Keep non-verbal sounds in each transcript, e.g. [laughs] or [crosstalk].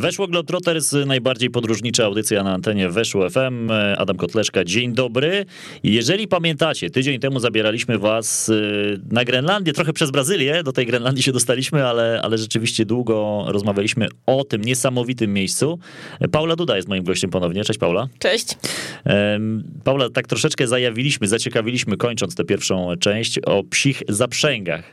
Weszło Globetrotters, najbardziej podróżnicza audycja na antenie Weszło FM. Adam Kotleszka, dzień dobry. Jeżeli pamiętacie, tydzień temu zabieraliśmy was y, na Grenlandię, trochę przez Brazylię, do tej Grenlandii się dostaliśmy, ale, ale rzeczywiście długo rozmawialiśmy o tym niesamowitym miejscu. Paula Duda jest moim gościem ponownie. Cześć Paula. Cześć. Paula, tak troszeczkę zajawiliśmy, zaciekawiliśmy, kończąc tę pierwszą część, o psich zaprzęgach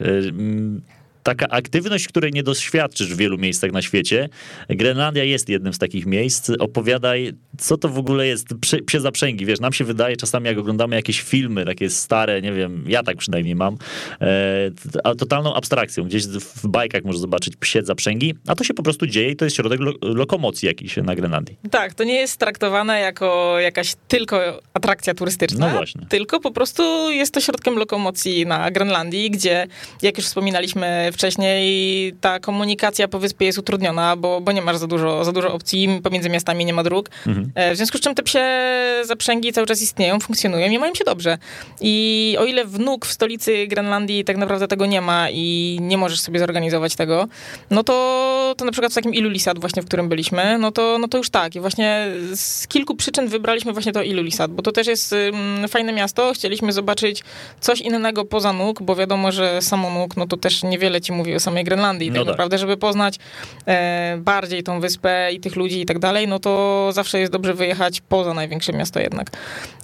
taka aktywność, której nie doświadczysz w wielu miejscach na świecie. Grenlandia jest jednym z takich miejsc. Opowiadaj, co to w ogóle jest psie zaprzęgi. Wiesz, nam się wydaje czasami, jak oglądamy jakieś filmy, takie stare, nie wiem, ja tak przynajmniej mam, e, totalną abstrakcją. Gdzieś w bajkach można zobaczyć psie zaprzęgi, a to się po prostu dzieje i to jest środek lo lokomocji jakiś na Grenlandii. Tak, to nie jest traktowane jako jakaś tylko atrakcja turystyczna, no właśnie. tylko po prostu jest to środkiem lokomocji na Grenlandii, gdzie, jak już wspominaliśmy wcześniej ta komunikacja po wyspie jest utrudniona, bo, bo nie masz za dużo, za dużo opcji, pomiędzy miastami nie ma dróg. Mhm. E, w związku z czym te psie zaprzęgi cały czas istnieją, funkcjonują i mają się dobrze. I o ile wnuk w stolicy Grenlandii tak naprawdę tego nie ma i nie możesz sobie zorganizować tego, no to, to na przykład w takim Ilulisat właśnie, w którym byliśmy, no to, no to już tak. I właśnie z kilku przyczyn wybraliśmy właśnie to Ilulisat, bo to też jest um, fajne miasto. Chcieliśmy zobaczyć coś innego poza nóg, bo wiadomo, że samo nóg, no to też niewiele ci mówi o samej Grenlandii. No tak, tak naprawdę, żeby poznać e, bardziej tą wyspę i tych ludzi i tak dalej, no to zawsze jest dobrze wyjechać poza największe miasto jednak.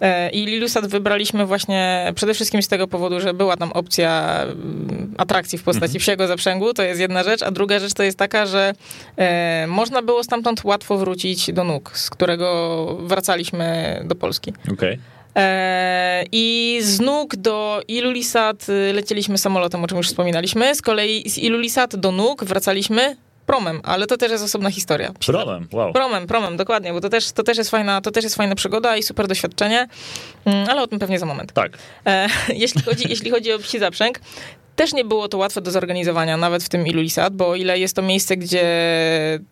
E, I Lilusat wybraliśmy właśnie przede wszystkim z tego powodu, że była tam opcja mm, atrakcji w postaci mhm. psiego zaprzęgu, to jest jedna rzecz, a druga rzecz to jest taka, że e, można było stamtąd łatwo wrócić do nóg, z którego wracaliśmy do Polski. Okej. Okay. E, I z nóg do Ilulisat y, lecieliśmy samolotem, o czym już wspominaliśmy. Z kolei z Ilulisat do nóg wracaliśmy promem, ale to też jest osobna historia. Promem, wow. Promem, promem, dokładnie, bo to też, to też, jest, fajna, to też jest fajna przygoda i super doświadczenie, mm, ale o tym pewnie za moment. Tak. E, [laughs] jeśli, chodzi, jeśli chodzi o psi zaprzęg, też nie było to łatwe do zorganizowania, nawet w tym Ilulisat, bo o ile jest to miejsce, gdzie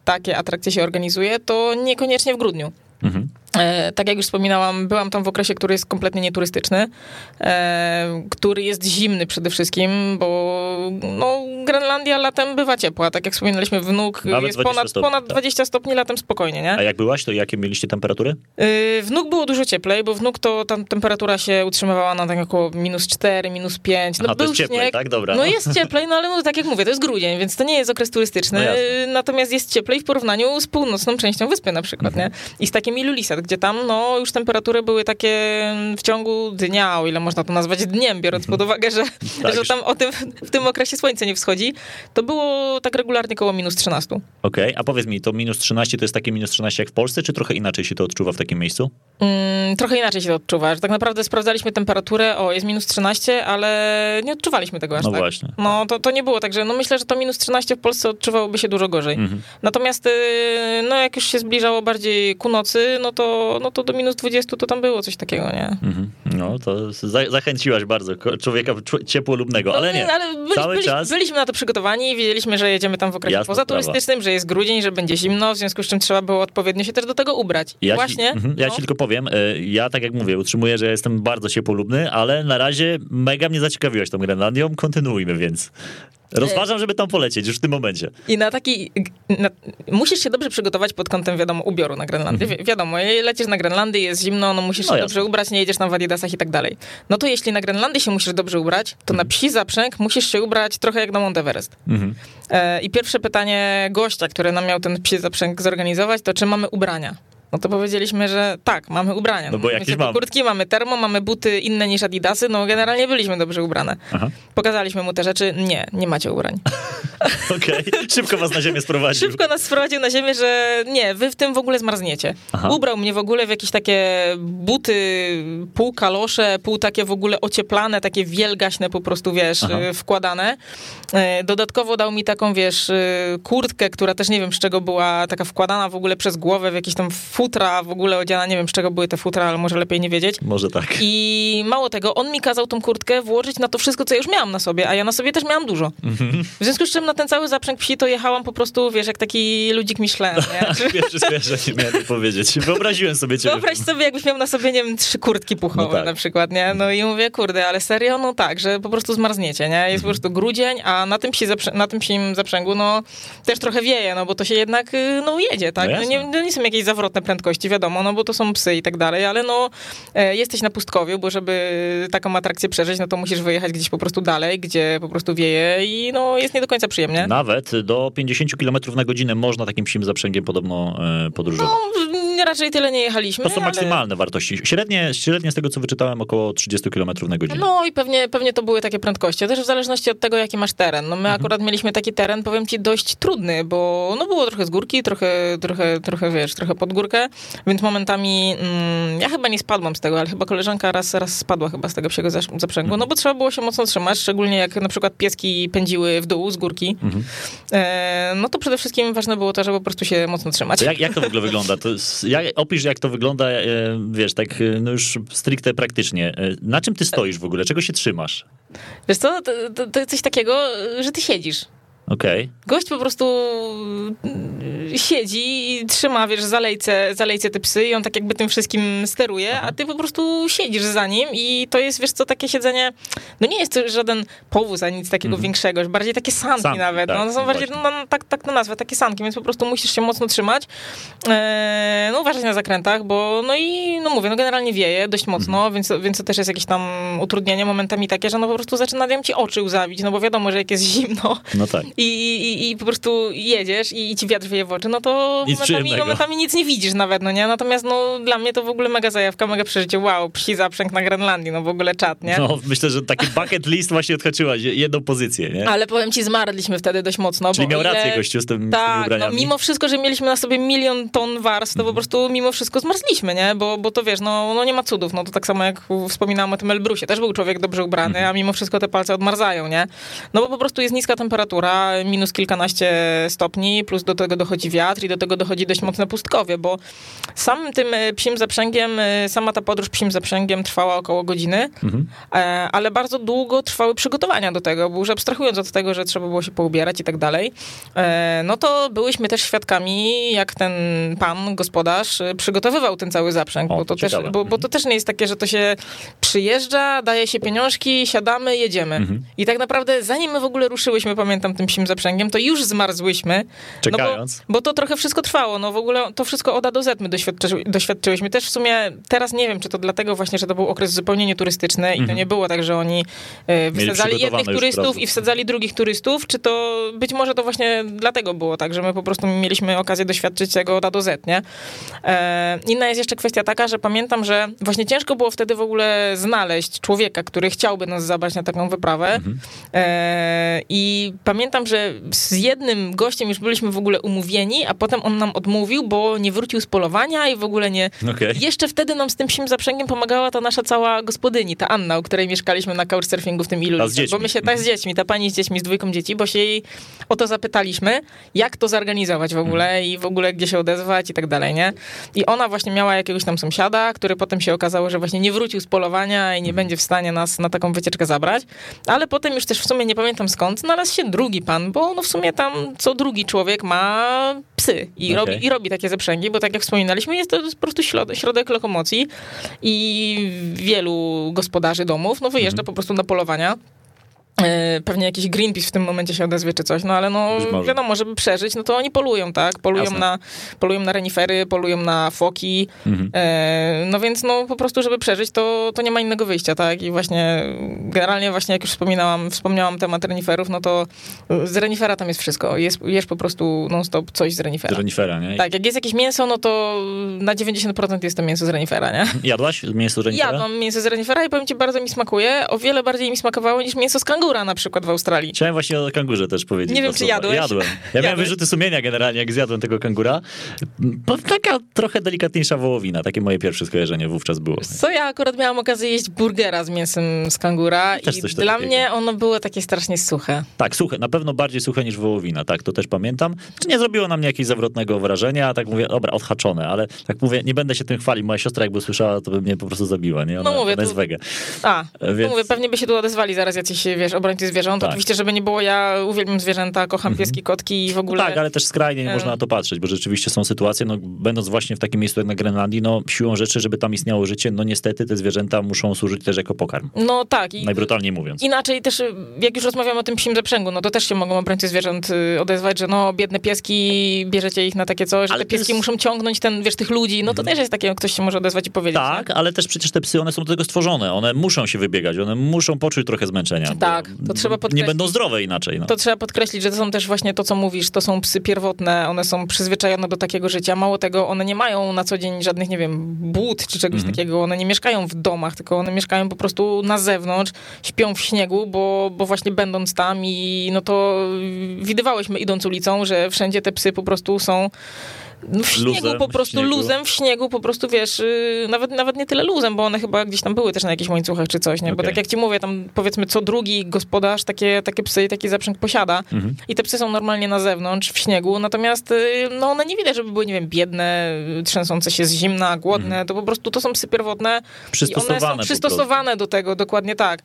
takie atrakcje się organizuje, to niekoniecznie w grudniu. Mhm. E, tak jak już wspominałam, byłam tam w okresie, który jest kompletnie nieturystyczny, e, który jest zimny przede wszystkim, bo no, Grenlandia latem bywa ciepła. Tak jak wspominaliśmy, wnuk Nawet jest ponad, stopni, ponad 20 tak. stopni latem spokojnie, nie? A jak byłaś, to jakie mieliście temperatury? E, wnuk było dużo cieplej, bo wnuk to tam temperatura się utrzymywała na tak około minus 4, minus 5. No, Aha, był to jest śnieg. cieplej, tak? Dobra. No jest cieplej, no ale no, tak jak mówię, to jest grudzień, więc to nie jest okres turystyczny. No natomiast jest cieplej w porównaniu z północną częścią wyspy na przykład, mhm. nie? I z takim Ilulisat, gdzie tam no już temperatury były takie w ciągu dnia, o ile można to nazwać dniem, biorąc pod uwagę, że, [laughs] tak. że tam o tym, w tym okresie słońce nie wschodzi, to było tak regularnie koło minus 13. Okej, okay. a powiedz mi, to minus 13 to jest takie minus 13 jak w Polsce, czy trochę inaczej się to odczuwa w takim miejscu? Mm, trochę inaczej się to odczuwa, że tak naprawdę sprawdzaliśmy temperaturę, o jest minus 13, ale nie odczuwaliśmy tego aż no tak. właśnie. No to, to nie było tak, że no myślę, że to minus 13 w Polsce odczuwałoby się dużo gorzej. Mhm. Natomiast y, no jak już się zbliżało bardziej ku nocy, no to, no to do minus 20 to tam było coś takiego, nie? Mhm. No to za, zachęciłaś bardzo człowieka ciepłolubnego, ale nie. No, ale byli, Cały byli, czas... byliśmy na to przygotowani i wiedzieliśmy, że jedziemy tam w okresie Jasna pozaturystycznym, że jest grudzień, że będzie zimno, w związku z czym trzeba było odpowiednio się też do tego ubrać. Ja Właśnie. Ci, ja no. ci tylko powiem, e, ja tak jak mówię, utrzymuję, że jestem bardzo ciepłolubny, ale na razie mega mnie zaciekawiłaś tą Grenlandią, kontynuujmy więc. Rozważam, żeby tam polecieć już w tym momencie. I na taki. Na, musisz się dobrze przygotować pod kątem, wiadomo, ubioru na Grenlandię. Mhm. Wi wiadomo, lecisz na Grenlandię, jest zimno, no musisz no się jasne. dobrze ubrać, nie jedziesz tam w adidasach i tak dalej. No to jeśli na Grenlandii się musisz dobrze ubrać, to mhm. na psi zaprzęg musisz się ubrać trochę jak na Mount Everest. Mhm. E, I pierwsze pytanie gościa, który nam miał ten psi zaprzęg zorganizować, to czy mamy ubrania? No to powiedzieliśmy, że tak, mamy ubrania. No bo jakieś mamy. Kurtki, mamy termo, mamy buty inne niż adidasy, no generalnie byliśmy dobrze ubrane. Aha. Pokazaliśmy mu te rzeczy, nie, nie macie ubrań. [laughs] Okej, okay. szybko was na ziemię sprowadził. Szybko nas sprowadził na ziemię, że nie, wy w tym w ogóle zmarzniecie. Aha. Ubrał mnie w ogóle w jakieś takie buty, pół kalosze, pół takie w ogóle ocieplane, takie wielgaśne po prostu, wiesz, Aha. wkładane. E, dodatkowo dał mi taką, wiesz, e, kurtkę, która też nie wiem z czego była taka wkładana w ogóle przez głowę w jakiś tam futra w ogóle odziana, nie wiem z czego były te futra, ale może lepiej nie wiedzieć. Może tak. I mało tego, on mi kazał tą kurtkę włożyć na to wszystko, co ja już miałam na sobie, a ja na sobie też miałam dużo. W związku z czym na ten cały zaprzęg psi to jechałam po prostu, wiesz, jak taki ludzik Michelin, nie? [laughs] Pierwszy skojarzenie miałem to powiedzieć. Wyobraziłem sobie ciebie. Wyobraź sobie, jakbyś miał na sobie, nie wiem, trzy kurtki puchowe No tak. na przykład, nie? No i mówię, kurde, ale serio? No tak, że po prostu zmarzniecie, nie? Jest po prostu grudzień, a na tym, psi na tym psim zaprzęgu, no też trochę wieje, no bo to się jednak, y, no jedzie, tak? No No nie, no nie są jakieś zawrotne prędkości, wiadomo, no bo to są psy i tak dalej, ale no e, jesteś na pustkowiu, bo żeby taką atrakcję przeżyć, no to musisz wyjechać gdzieś po prostu dalej, gdzie po prostu wieje i no jest nie do końca przyjemnie. Nawet do 50 km na godzinę można takim psim zaprzęgiem podobno e, podróżować. No, raczej tyle nie jechaliśmy. To są ale- maksymalne wartości. Średnie, średnie z tego, co wyczytałem, około 30 km na godzinę. No i pewnie, pewnie to były takie prędkości. Też w zależności od tego, jaki masz teren. No my Mhm. akurat mieliśmy taki teren, powiem ci, dość trudny, bo no było trochę z górki, trochę, trochę, trochę wiesz, trochę pod górkę, więc momentami mm, ja chyba nie spadłam z tego, ale chyba koleżanka raz, raz spadła chyba z tego psiego zaprzęgu, Mhm. no bo trzeba było się mocno trzymać, szczególnie jak na przykład pieski pędziły w dół z górki. Mhm. E, no to przede wszystkim ważne było to, żeby po prostu się mocno trzymać. To jak, jak to w ogóle wygląda? To jest, jak, opisz, jak to wygląda, e, wiesz, tak e, no już stricte praktycznie. E, Na czym ty stoisz w ogóle? Czego się trzymasz? Wiesz co, to, to, to coś takiego, że ty siedzisz. Okej. Gość po prostu siedzi i trzyma, wiesz, zalejce, zalejce te psy i on tak jakby tym wszystkim steruje, a ty po prostu siedzisz za nim i to jest, wiesz co, takie siedzenie, no nie jest to żaden powóz, ani nic takiego większego, już bardziej takie sanki, Sanki, nawet, tak, no, są no bardziej, no, no, tak, tak to nazwę, takie sanki, więc po prostu musisz się mocno trzymać, e, no uważać na zakrętach, bo no i, no mówię, no generalnie wieje dość mocno, Mhm. więc, więc to też jest jakieś tam utrudnienie momentami takie, że no po prostu zaczynają ci oczy łzawić, no bo wiadomo, że jak jest zimno, No tak. i, i, i po prostu jedziesz i, i ci wiatr wieje w oczy, no to Nic momentami, momentami nic nie widzisz nawet, no nie? Natomiast no dla mnie to w ogóle mega zajawka, mega przeżycie. Wow, psi zaprzęg na Grenlandii, no w ogóle czat, nie? No, myślę, że taki bucket list właśnie odhaczyłaś, jedną pozycję, nie? Ale powiem ci, zmarliśmy wtedy dość mocno. Czyli bo miał ile- rację gościu z, tym, z tymi Tak, no, mimo wszystko, że mieliśmy na sobie milion ton warstw, to po prostu mimo wszystko zmarzliśmy, nie? Bo, bo to wiesz, no, no nie ma cudów, no to tak samo jak wspominałam o tym Elbrusie, też był człowiek dobrze ubrany, a mimo wszystko te palce odmarzają, nie? No bo po prostu jest niska temperatura, minus kilkanaście stopni, plus do tego dochodzi wiatr i do tego dochodzi dość mocne pustkowie, bo samym tym e, psim zaprzęgiem, e, sama ta podróż psim zaprzęgiem trwała około godziny, Mhm. E, ale bardzo długo trwały przygotowania do tego, bo już abstrahując od tego, że trzeba było się poubierać i tak dalej, no to byłyśmy też świadkami, jak ten pan, gospodarz, przygotowywał ten cały zaprzęg, O, bo, to też, bo, bo to też nie jest takie, że to się przyjeżdża, daje się pieniążki, siadamy, jedziemy. Mhm. I tak naprawdę zanim my w ogóle ruszyłyśmy, pamiętam, tym psim zaprzęgiem, to już zmarzłyśmy. Czekając. No bo, bo to trochę wszystko trwało, no w ogóle to wszystko od A do Z my doświadczy, doświadczyłyśmy. Też w sumie teraz nie wiem, czy to dlatego właśnie, że to był okres zupełnie nieturystyczny i to nie było tak, że oni e, wysadzali jednych turystów i wsadzali drugich turystów, czy to być może to właśnie dlatego było tak, że my po prostu mieliśmy okazję doświadczyć tego od A do Z, nie? E, inna jest jeszcze kwestia taka, że pamiętam, że właśnie ciężko było wtedy w ogóle znaleźć człowieka, który chciałby nas zabrać na taką wyprawę. Mhm. E, I pamiętam, że z jednym gościem już byliśmy w ogóle umówieni, a potem on nam odmówił, bo nie wrócił z polowania i w ogóle nie. Okej. Jeszcze wtedy nam z tym psim zaprzęgiem pomagała ta nasza cała gospodyni, ta Anna, u której mieszkaliśmy na couchsurfingu w tym ilu. Bo my się tak z dziećmi, ta pani z dziećmi, z dwójką dzieci, bo się jej o to zapytaliśmy, jak to zorganizować w ogóle i w ogóle gdzie się odezwać i tak dalej, nie? I ona właśnie miała jakiegoś tam sąsiada, który potem się okazało, że właśnie nie wrócił z polowania i nie będzie w stanie nas na taką wycieczkę zabrać, ale potem już też w sumie nie pamiętam skąd znalazł się drugi pan, bo no w sumie tam co drugi człowiek ma psy i, Okej. robi, i robi takie zaprzęgi, bo tak jak wspominaliśmy, jest to po prostu środek, środek lokomocji i wielu gospodarzy domów no wyjeżdża po prostu na polowania. E, Pewnie jakiś Greenpeace w tym momencie się odezwie czy coś, no ale no wiadomo, żeby przeżyć, no to oni polują, tak? Polują, Jasne. na, polują na renifery, polują na foki, Mhm. e, no więc no po prostu, żeby przeżyć, to, to nie ma innego wyjścia, tak? I właśnie generalnie właśnie jak już wspominałam, wspomniałam temat reniferów, no to z renifera tam jest wszystko. Jest, jesz po prostu non-stop coś z renifera. Z renifera, nie? Tak, jak jest jakieś mięso, no to na 90% jest to mięso z renifera, nie? Jadłaś mięso z renifera? Jadłam mięso z renifera i powiem ci, bardzo mi smakuje. O wiele bardziej mi smakowało niż mięso z kanguru. Kangura na przykład w Australii. Chciałem właśnie o kangurze też powiedzieć. Nie wiem, czy jadłeś? Jadłem. Ja miałem Jadłeś? wyrzuty sumienia generalnie, jak zjadłem tego kangura. Taka trochę delikatniejsza wołowina. Takie moje pierwsze skojarzenie wówczas było. Co ja akurat miałam okazję jeść burgera z mięsem z kangura Też i dla takiego. mnie ono było takie strasznie suche. Tak, suche, na pewno bardziej suche niż wołowina, tak, to też pamiętam. Czy nie zrobiło na mnie jakiegoś zawrotnego wrażenia, tak mówię, dobra, odhaczone, ale tak mówię, nie będę się tym chwalił. Moja siostra jakby usłyszała, to by mnie po prostu zabiła, nie? Ona, No mówię, ona jest tu- wege. A, Więc- no mówię, pewnie by się tu odezwali zaraz jacyś, wiesz, obrońcy zwierząt. Tak. Oczywiście, żeby nie było, ja uwielbiam zwierzęta, kocham pieski, kotki i w ogóle... Tak, ale też skrajnie nie E. można na to patrzeć, bo rzeczywiście są sytuacje, no będąc właśnie w takim miejscu jak na Grenlandii, no siłą rzeczy, żeby tam istniało życie, no niestety te zwierzęta muszą służyć też jako pokarm. No tak. I Najbrutalniej mówiąc. Inaczej też, jak już rozmawiamy o tym psim zaprzęgu, no to też się mogą obrońcy zwierząt y, odezwać, że no biedne pieski, bierzecie ich na takie coś, że Ale te pieski jest- muszą ciągnąć ten, wiesz, tych ludzi. No to też jest takie, ktoś się może odezwać i powiedzieć. Tak, nie? ale też przecież te psy, one są do tego stworzone. One muszą się wybiegać, one muszą poczuć trochę zmęczenia. bo Tak, to trzeba Nie będą zdrowe inaczej. No. To trzeba podkreślić, że to są też właśnie to, co mówisz, to są psy pierwotne, one są przyzwyczajone do takiego życia. Mało tego, one nie mają na co dzień żadnych, nie wiem, but czy czegoś takiego. One nie mieszkają w domach, tylko one mieszkają po prostu na zewnątrz, śpią w śniegu, bo, bo właśnie będąc tam i no to widywałyśmy idąc ulicą, że wszędzie te psy po prostu są w śniegu Luzem, po prostu, śniegu. luzem w śniegu, po prostu wiesz, yy, nawet, nawet nie tyle luzem, bo one chyba gdzieś tam były też na jakichś łańcuchach czy coś, nie? Bo tak jak ci mówię, tam powiedzmy co drugi gospodarz takie, takie psy i taki zaprzęg posiada Mhm. i te psy są normalnie na zewnątrz, w śniegu, natomiast yy, no one nie widać, żeby były, nie wiem, biedne, trzęsące się z zimna, głodne, to po prostu to są psy pierwotne i one Mhm. Przystosowane są przystosowane do tego, dokładnie tak.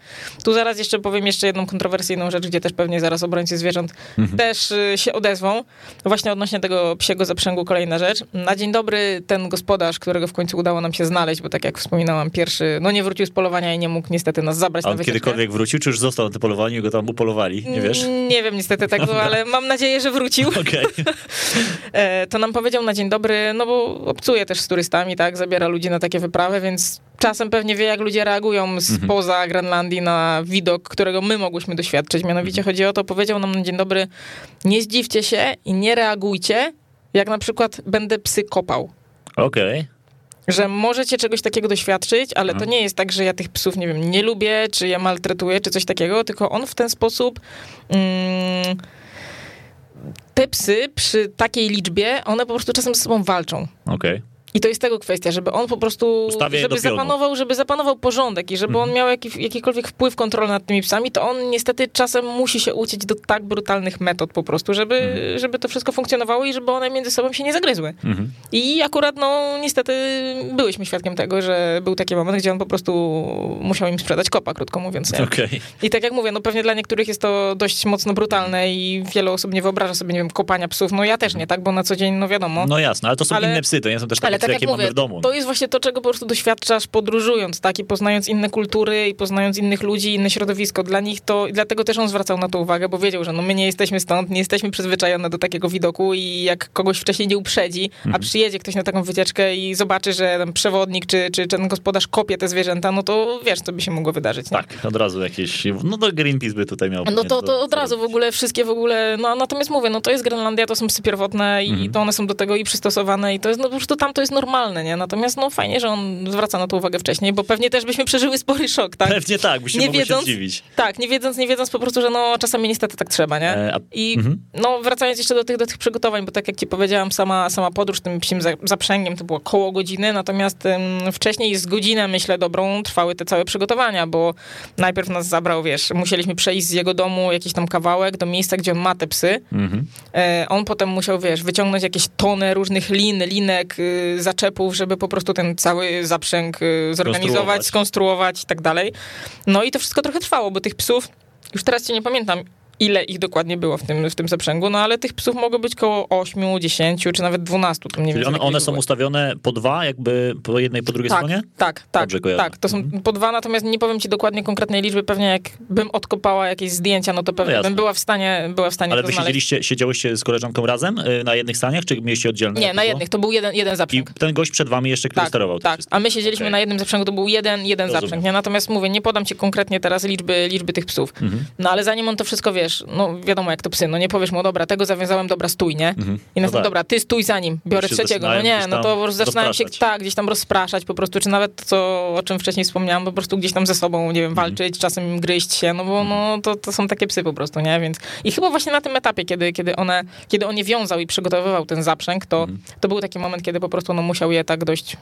Tu zaraz jeszcze powiem jeszcze jedną kontrowersyjną rzecz, gdzie też pewnie zaraz obrońcy zwierząt Mhm. też y, się odezwą. Właśnie odnośnie tego psiego zaprzęgu kolejna rzecz. Na dzień dobry ten gospodarz, którego w końcu udało nam się znaleźć, bo tak jak wspominałam, pierwszy, no nie wrócił z polowania i nie mógł niestety nas zabrać A na on wycieczkę. kiedykolwiek wrócił, czy już został na polowaniu i go tam upolowali? Nie wiesz? Mm, Nie wiem niestety tego, [laughs] ale mam nadzieję, że wrócił. [laughs] Okej. [laughs] E, to nam powiedział na dzień dobry, no bo obcuje też z turystami, tak, zabiera ludzi na takie wyprawy, więc czasem pewnie wie, jak ludzie reagują spoza Grenlandii na widok, którego my mogłyśmy doświadczyć. Mianowicie chodzi o to, powiedział nam na dzień dobry, nie zdziwcie się i nie reagujcie, jak na przykład będę psy kopał. Okej. Że możecie czegoś takiego doświadczyć, ale to nie jest tak, że ja tych psów, nie wiem, nie lubię, czy je maltretuję, czy coś takiego, tylko on w ten sposób. Mm, te psy przy takiej liczbie, one po prostu czasem ze sobą walczą. Okej. I to jest tego kwestia, żeby on po prostu, żeby zapanował, żeby zapanował porządek i żeby on miał jaki, jakikolwiek wpływ kontrolny nad tymi psami, to on niestety czasem musi się uciec do tak brutalnych metod po prostu, żeby, żeby to wszystko funkcjonowało i żeby one między sobą się nie zagryzły. Mhm. I akurat, no niestety byłyśmy świadkiem tego, że był taki moment, gdzie on po prostu musiał im sprzedać kopa, krótko mówiąc. Okej. I tak jak mówię, no pewnie dla niektórych jest to dość mocno brutalne i wiele osób nie wyobraża sobie, nie wiem, kopania psów. No ja też nie, tak, bo na co dzień, no wiadomo. No jasne, ale to są Ale- inne psy, to nie są też takie Ale tak jakie jak mówię, mamy w domu. to jest właśnie to, czego po prostu doświadczasz podróżując, tak? I poznając inne kultury, i poznając innych ludzi, inne środowisko. Dla nich to, i dlatego też on zwracał na to uwagę, bo wiedział, że no my nie jesteśmy stąd, nie jesteśmy przyzwyczajone do takiego widoku i jak kogoś wcześniej nie uprzedzi, Mhm. a przyjedzie ktoś na taką wycieczkę i zobaczy, że przewodnik czy, czy ten gospodarz kopie te zwierzęta, no to wiesz, co by się mogło wydarzyć. Nie? Tak, od razu jakieś, no to Greenpeace by tutaj miał. No to, to od razu w ogóle wszystkie w ogóle, no natomiast mówię, no to jest Grenlandia, to są psy pierwotne i Mhm. to one są do tego i przystosowane i to jest, no po prostu tam to jest normalne, nie? Natomiast no fajnie, że on zwraca na to uwagę wcześniej, bo pewnie też byśmy przeżyły spory szok, tak? Pewnie tak, byście Nie wiedząc- się zdziwić. Tak, nie wiedząc, nie wiedząc po prostu, że no czasami niestety tak trzeba, nie? E, a- I Mhm. no wracając jeszcze do tych, do tych przygotowań, bo tak jak ci powiedziałam, sama, sama podróż tym psim za- zaprzęgiem to było koło godziny, natomiast ym, wcześniej z godzinę, myślę, dobrą trwały te całe przygotowania, bo najpierw nas zabrał, wiesz, musieliśmy przejść z jego domu jakiś tam kawałek do miejsca, gdzie on ma te psy. Mhm. E, on potem musiał, wiesz, wyciągnąć jakieś tony różnych lin, linek, y, zaczepów, żeby po prostu ten cały zaprzęg y, zorganizować, Skonstruować. skonstruować i tak dalej. No i to wszystko trochę trwało, bo tych psów, już teraz cię nie pamiętam, ile ich dokładnie było w tym, w tym zaprzęgu, no ale tych psów mogło być koło 8, 10 czy nawet 12. To mniej Czyli one, one są ustawione po dwa, jakby po jednej, po drugiej tak, stronie? Tak, tak, Dobrze tak. To są Mhm. po dwa, natomiast nie powiem ci dokładnie konkretnej liczby. Pewnie jak bym odkopała jakieś zdjęcia, no to pewnie jasne. bym była w stanie, była w stanie Ale wy siedzieliście, siedziałyście z koleżanką razem y, na jednych staniach, czy mieliście oddzielne? Nie, na jednych. To był jeden, jeden I zaprzęg. ten gość przed wami jeszcze, który Tak, sterował tak. A my siedzieliśmy Okej. na jednym zaprzęgu, to był jeden, jeden Rozumiem. zaprzęg. Nie? Natomiast mówię, nie podam ci konkretnie teraz liczby, liczby tych psów. Mhm. No ale zanim on to wszystko, wiesz, wiesz, no wiadomo jak to psy, no nie powiesz mu, dobra, tego zawiązałem, dobra, stój, nie? Mhm. I No następnie, tak. dobra, ty stój za nim, biorę trzeciego, no nie, no to zaczynają się, tak, gdzieś tam rozpraszać po prostu, czy nawet to, o czym wcześniej wspomniałam, po prostu gdzieś tam ze sobą, nie wiem, Mhm. walczyć, czasem gryźć się, no bo no, to, to są takie psy po prostu, nie? Więc i chyba właśnie na tym etapie, kiedy, kiedy one, kiedy on je wiązał i przygotowywał ten zaprzęg, to, Mhm. to był taki moment, kiedy po prostu no, musiał je tak dość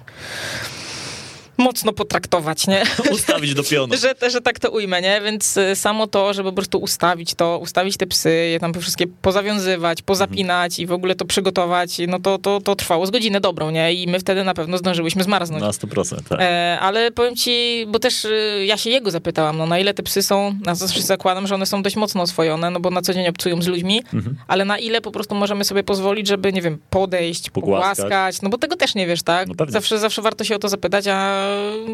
mocno potraktować, nie? [laughs] Ustawić do pionu. że, że tak to ujmę, nie? Więc y, samo to, żeby po prostu ustawić to, ustawić te psy, je tam wszystkie pozawiązywać, pozapinać i w ogóle to przygotować, no to, to, to trwało z godzinę dobrą, nie? I my wtedy na pewno zdążyłyśmy zmarznąć. Na 100%, tak. E, ale powiem ci, bo też y, ja się jego zapytałam, no na ile te psy są, na zawsze zakładam, że one są dość mocno oswojone, no bo na co dzień obcują z ludźmi, Mhm. ale na ile po prostu możemy sobie pozwolić, żeby, nie wiem, podejść, Pogłaskać. pogłaskać, no bo tego też nie wiesz, tak? No zawsze, zawsze warto się o to zapytać, a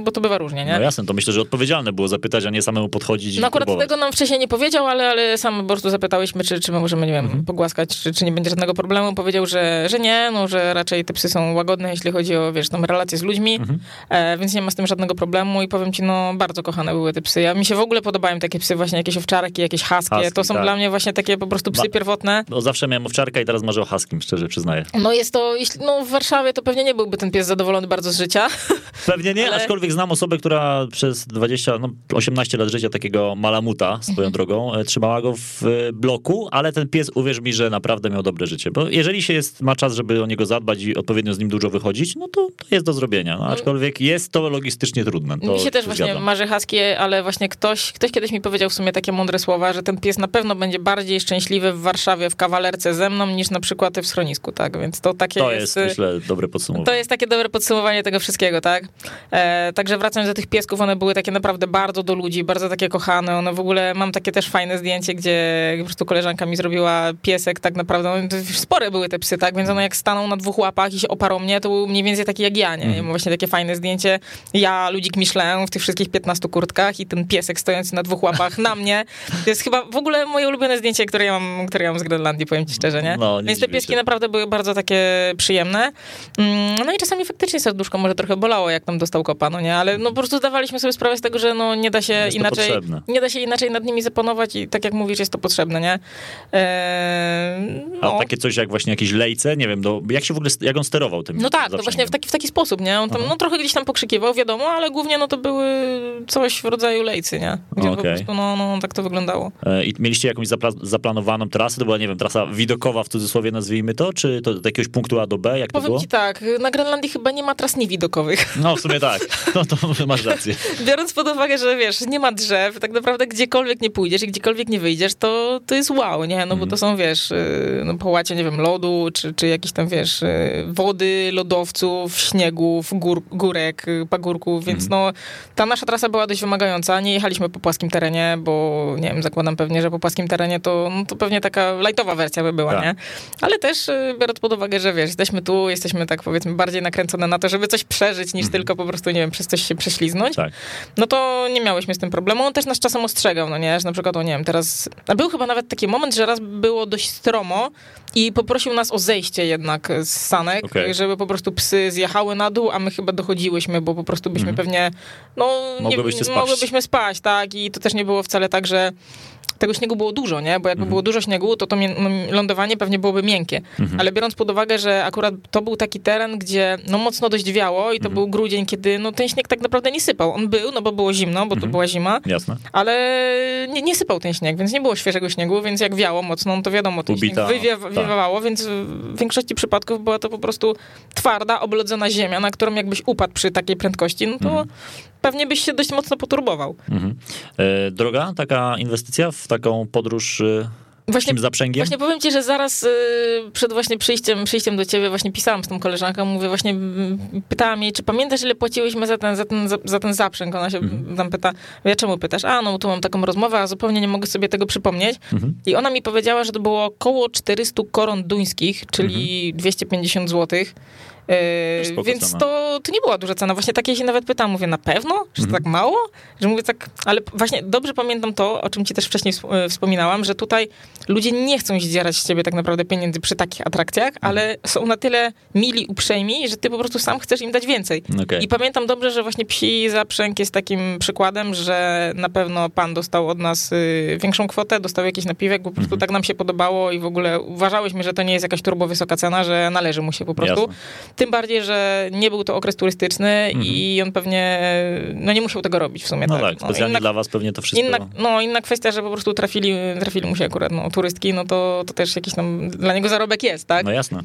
bo to bywa różnie, nie? No jasne, to myślę, że odpowiedzialne było zapytać, a nie samemu podchodzić i No akurat próbować. tego nam wcześniej nie powiedział, ale, ale sam po prostu zapytałyśmy, czy, czy my możemy, nie wiem, Mhm. pogłaskać, czy, czy nie będzie żadnego problemu. Powiedział, że, że nie, no, że raczej te psy są łagodne, jeśli chodzi o, wiesz, tam relacje z ludźmi, Mhm. e, więc nie ma z tym żadnego problemu i powiem ci, no, bardzo kochane były te psy. Ja, mi się w ogóle podobają takie psy, właśnie jakieś owczarki, jakieś haskie. Husky, to są tak. dla mnie właśnie takie po prostu psy Ma- pierwotne. No zawsze miałem owczarka i teraz marzę o huskim, szczerze przyznaję. No jest to, jeśli, no w Warszawie to pewnie nie byłby ten pies zadowolony bardzo z życia. Pewnie nie, Ale- aczkolwiek znam osobę, która przez 20, no 18 lat życia takiego malamuta, swoją drogą, e, trzymała go w e, bloku, ale ten pies, uwierz mi, że naprawdę miał dobre życie, bo jeżeli się jest, ma czas, żeby o niego zadbać i odpowiednio z nim dużo wychodzić, no to, to jest do zrobienia, no, aczkolwiek jest to logistycznie trudne. To Mi się też się właśnie zgadzam. marzy haskie, ale właśnie ktoś, ktoś kiedyś mi powiedział w sumie takie mądre słowa, że ten pies na pewno będzie bardziej szczęśliwy w Warszawie w kawalerce ze mną niż na przykład w schronisku, tak? Więc to takie To jest... jest, myślę, dobre podsumowanie. To jest takie dobre podsumowanie tego wszystkiego, tak? E, także wracając do tych piesków, one były takie naprawdę bardzo do ludzi, bardzo takie kochane. One w ogóle, mam takie też fajne zdjęcie, gdzie po prostu koleżanka mi zrobiła piesek, tak naprawdę, no, spore były te psy, tak? Więc one jak staną na dwóch łapach i się oparą mnie, to był mniej więcej taki jak ja, nie? Mhm. I mam właśnie takie fajne zdjęcie. Ja, ludzik Michelin w tych wszystkich 15 kurtkach i ten piesek stojący na dwóch łapach na mnie. To jest chyba w ogóle moje ulubione zdjęcie, które ja mam, które ja mam z Grenlandii, powiem ci szczerze, nie? No, nie Więc te pieski się. naprawdę były bardzo takie przyjemne. Mm, No i czasami faktycznie serduszko może trochę bolało, jak tam dostał nie? Ale no po prostu zdawaliśmy sobie sprawę z tego, że no nie da się to inaczej, potrzebne. nie da się inaczej nad nimi zapanować i tak jak mówisz, jest to potrzebne, nie? Eee, A no. takie coś jak właśnie jakieś lejce, nie wiem, do, jak się w ogóle, jak on sterował tym No tak, to właśnie w taki, w taki sposób, nie? On tam no, trochę gdzieś tam pokrzykiwał, wiadomo, ale głównie no to były coś w rodzaju lejcy, nie? Gdzie po Okej. prostu no, no tak to wyglądało. E, I mieliście jakąś zapla- zaplanowaną trasę? To była, nie wiem, trasa widokowa w cudzysłowie nazwijmy to? Czy to do jakiegoś punktu A do B? Jak to Powiem było? ci tak, na Grenlandii chyba nie ma tras niewidokowych. No w sumie tak. [laughs] No to masz rację. Biorąc pod uwagę, że wiesz, nie ma drzew, tak naprawdę gdziekolwiek nie pójdziesz i gdziekolwiek nie wyjdziesz, to, to jest wow, nie? No Mhm. bo to są, wiesz, y, no, połacie, nie wiem, lodu, czy, czy jakieś tam, wiesz, y, wody, lodowców, śniegów, gór, górek, y, pagórków, więc Mhm. no ta nasza trasa była dość wymagająca. Nie jechaliśmy po płaskim terenie, bo nie wiem, zakładam pewnie, że po płaskim terenie to, no, to pewnie taka lightowa wersja by była, Tak. nie? Ale też biorąc pod uwagę, że wiesz, jesteśmy tu, jesteśmy tak powiedzmy bardziej nakręcone na to, żeby coś przeżyć, niż tylko po prostu, nie wiem, przez coś się prześliznąć Tak. no to nie miałyśmy z tym problemu. On też nas czasem ostrzegał, no nie, że na przykład, o nie wiem, teraz... A był chyba nawet taki moment, że raz było dość stromo i poprosił nas o zejście jednak z sanek, Okej. żeby po prostu psy zjechały na dół, a my chyba dochodziłyśmy, bo po prostu byśmy Mhm. pewnie, no... Mogłybyście spać. Mogłybyśmy spać, tak, i to też nie było wcale tak, że tego śniegu było dużo, nie? Bo jakby Mhm. było dużo śniegu, to to lądowanie pewnie byłoby miękkie. Mhm. Ale biorąc pod uwagę, że akurat to był taki teren, gdzie no mocno dość wiało i to Mhm. był grudzień, kiedy no ten śnieg tak naprawdę nie sypał. On był, no bo było zimno, bo to Mhm. była zima, Jasne. ale nie, nie sypał ten śnieg, więc nie było świeżego śniegu, więc jak wiało mocno, no to wiadomo, ten Ubita, śnieg tak. wywiewało, więc w większości przypadków była to po prostu twarda, oblodzona ziemia, na którą jakbyś upadł przy takiej prędkości, no to Mhm. Pewnie byś się dość mocno poturbował. Mhm. E, droga taka inwestycja w taką podróż e, Właśnie zaprzęgiem? Właśnie powiem ci, że zaraz y, przed właśnie przyjściem, przyjściem do ciebie właśnie pisałam z tą koleżanką, mówię właśnie, pytałam jej, czy pamiętasz, ile płaciłyśmy za ten, za ten, za, za ten zaprzęg? Ona się Mhm. tam pyta, ja czemu pytasz? A, no tu mam taką rozmowę, a zupełnie nie mogę sobie tego przypomnieć. Mhm. I ona mi powiedziała, że to było około 400 koron duńskich, czyli Mhm. 250 złotych. Yy, więc to, to nie była duża cena. Właśnie takie się nawet pytam, mówię, na pewno? Że mhm. tak mało? Że mówię tak, ale właśnie dobrze pamiętam to, o czym ci też wcześniej e, wspominałam, że tutaj ludzie nie chcą zdzierać z ciebie tak naprawdę pieniędzy przy takich atrakcjach, mhm. ale są na tyle mili, uprzejmi, że ty po prostu sam chcesz im dać więcej. Okay. I pamiętam dobrze, że właśnie psi zaprzęg jest takim przykładem, że na pewno pan dostał od nas y, większą kwotę, dostał jakiś napiwek, po prostu mhm. tak nam się podobało i w ogóle uważałyśmy, że to nie jest jakaś turbo wysoka cena, że należy mu się po prostu. Jasne. Tym bardziej, że nie był to okres turystyczny mhm. i on pewnie no nie musiał tego robić w sumie. No tak, tak specjalnie inna, dla was pewnie to wszystko. Inna, no inna kwestia, że po prostu trafili, trafili mu się akurat no, turystki, no to, to też jakiś tam dla niego zarobek jest, tak? No jasne.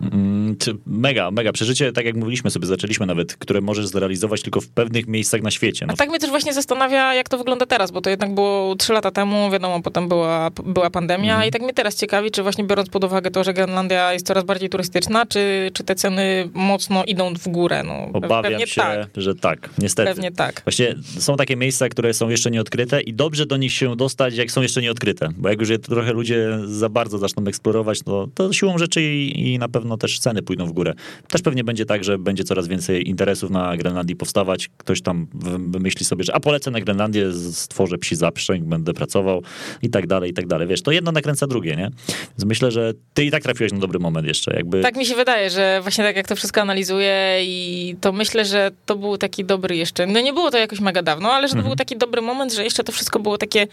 Mm, mega, mega przeżycie, tak jak mówiliśmy sobie, zaczęliśmy nawet, które możesz zrealizować tylko w pewnych miejscach na świecie. No. A tak mnie też właśnie zastanawia, jak to wygląda teraz, bo to jednak było trzy lata temu, wiadomo, potem była, była pandemia mhm. i tak mnie teraz ciekawi, czy właśnie biorąc pod uwagę to, że Grenlandia jest coraz bardziej turystyczna, czy, czy te ceny mocno idą w górę? No, Obawiam się, tak. że tak, niestety. Pewnie tak. Właśnie są takie miejsca, które są jeszcze nieodkryte i dobrze do nich się dostać, jak są jeszcze nieodkryte, bo jak już je trochę ludzie za bardzo zaczną eksplorować, to, to siłą rzeczy i, i na pewno też ceny pójdą w górę. Też pewnie będzie tak, że będzie coraz więcej interesów na Grenlandii powstawać. Ktoś tam wymyśli sobie, że a polecę na Grenlandię, stworzę psi zaprzęg, będę pracował i tak dalej, i tak dalej. Wiesz, to jedno nakręca drugie, nie? Więc myślę, że ty i tak trafiłeś na dobry moment jeszcze. Jakby... Tak mi się wydaje, że właśnie tak jak to wszystko analizuję i to myślę, że to był taki dobry jeszcze, no nie było to jakoś mega dawno, ale że to mhm. był taki dobry moment, że jeszcze to wszystko było takie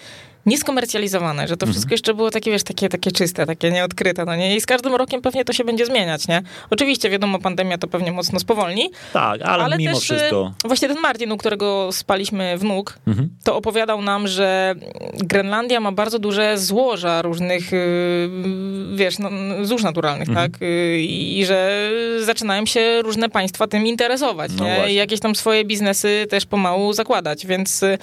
nieskomercjalizowane, że to mhm. wszystko jeszcze było takie, wiesz, takie, takie czyste, takie nieodkryte, no nie? I z każdym rokiem pewnie to się będzie zmieniać, nie? Oczywiście, wiadomo, pandemia to pewnie mocno spowolni. Tak, ale, ale mimo też, wszystko. E, właśnie ten Martin, u którego spaliśmy wnuk, mhm. to opowiadał nam, że Grenlandia ma bardzo duże złoża różnych, y, wiesz, no, złóż naturalnych, mhm. tak? Y, I że zaczynają się różne państwa tym interesować, no nie? I jakieś tam swoje biznesy też pomału zakładać, więc y,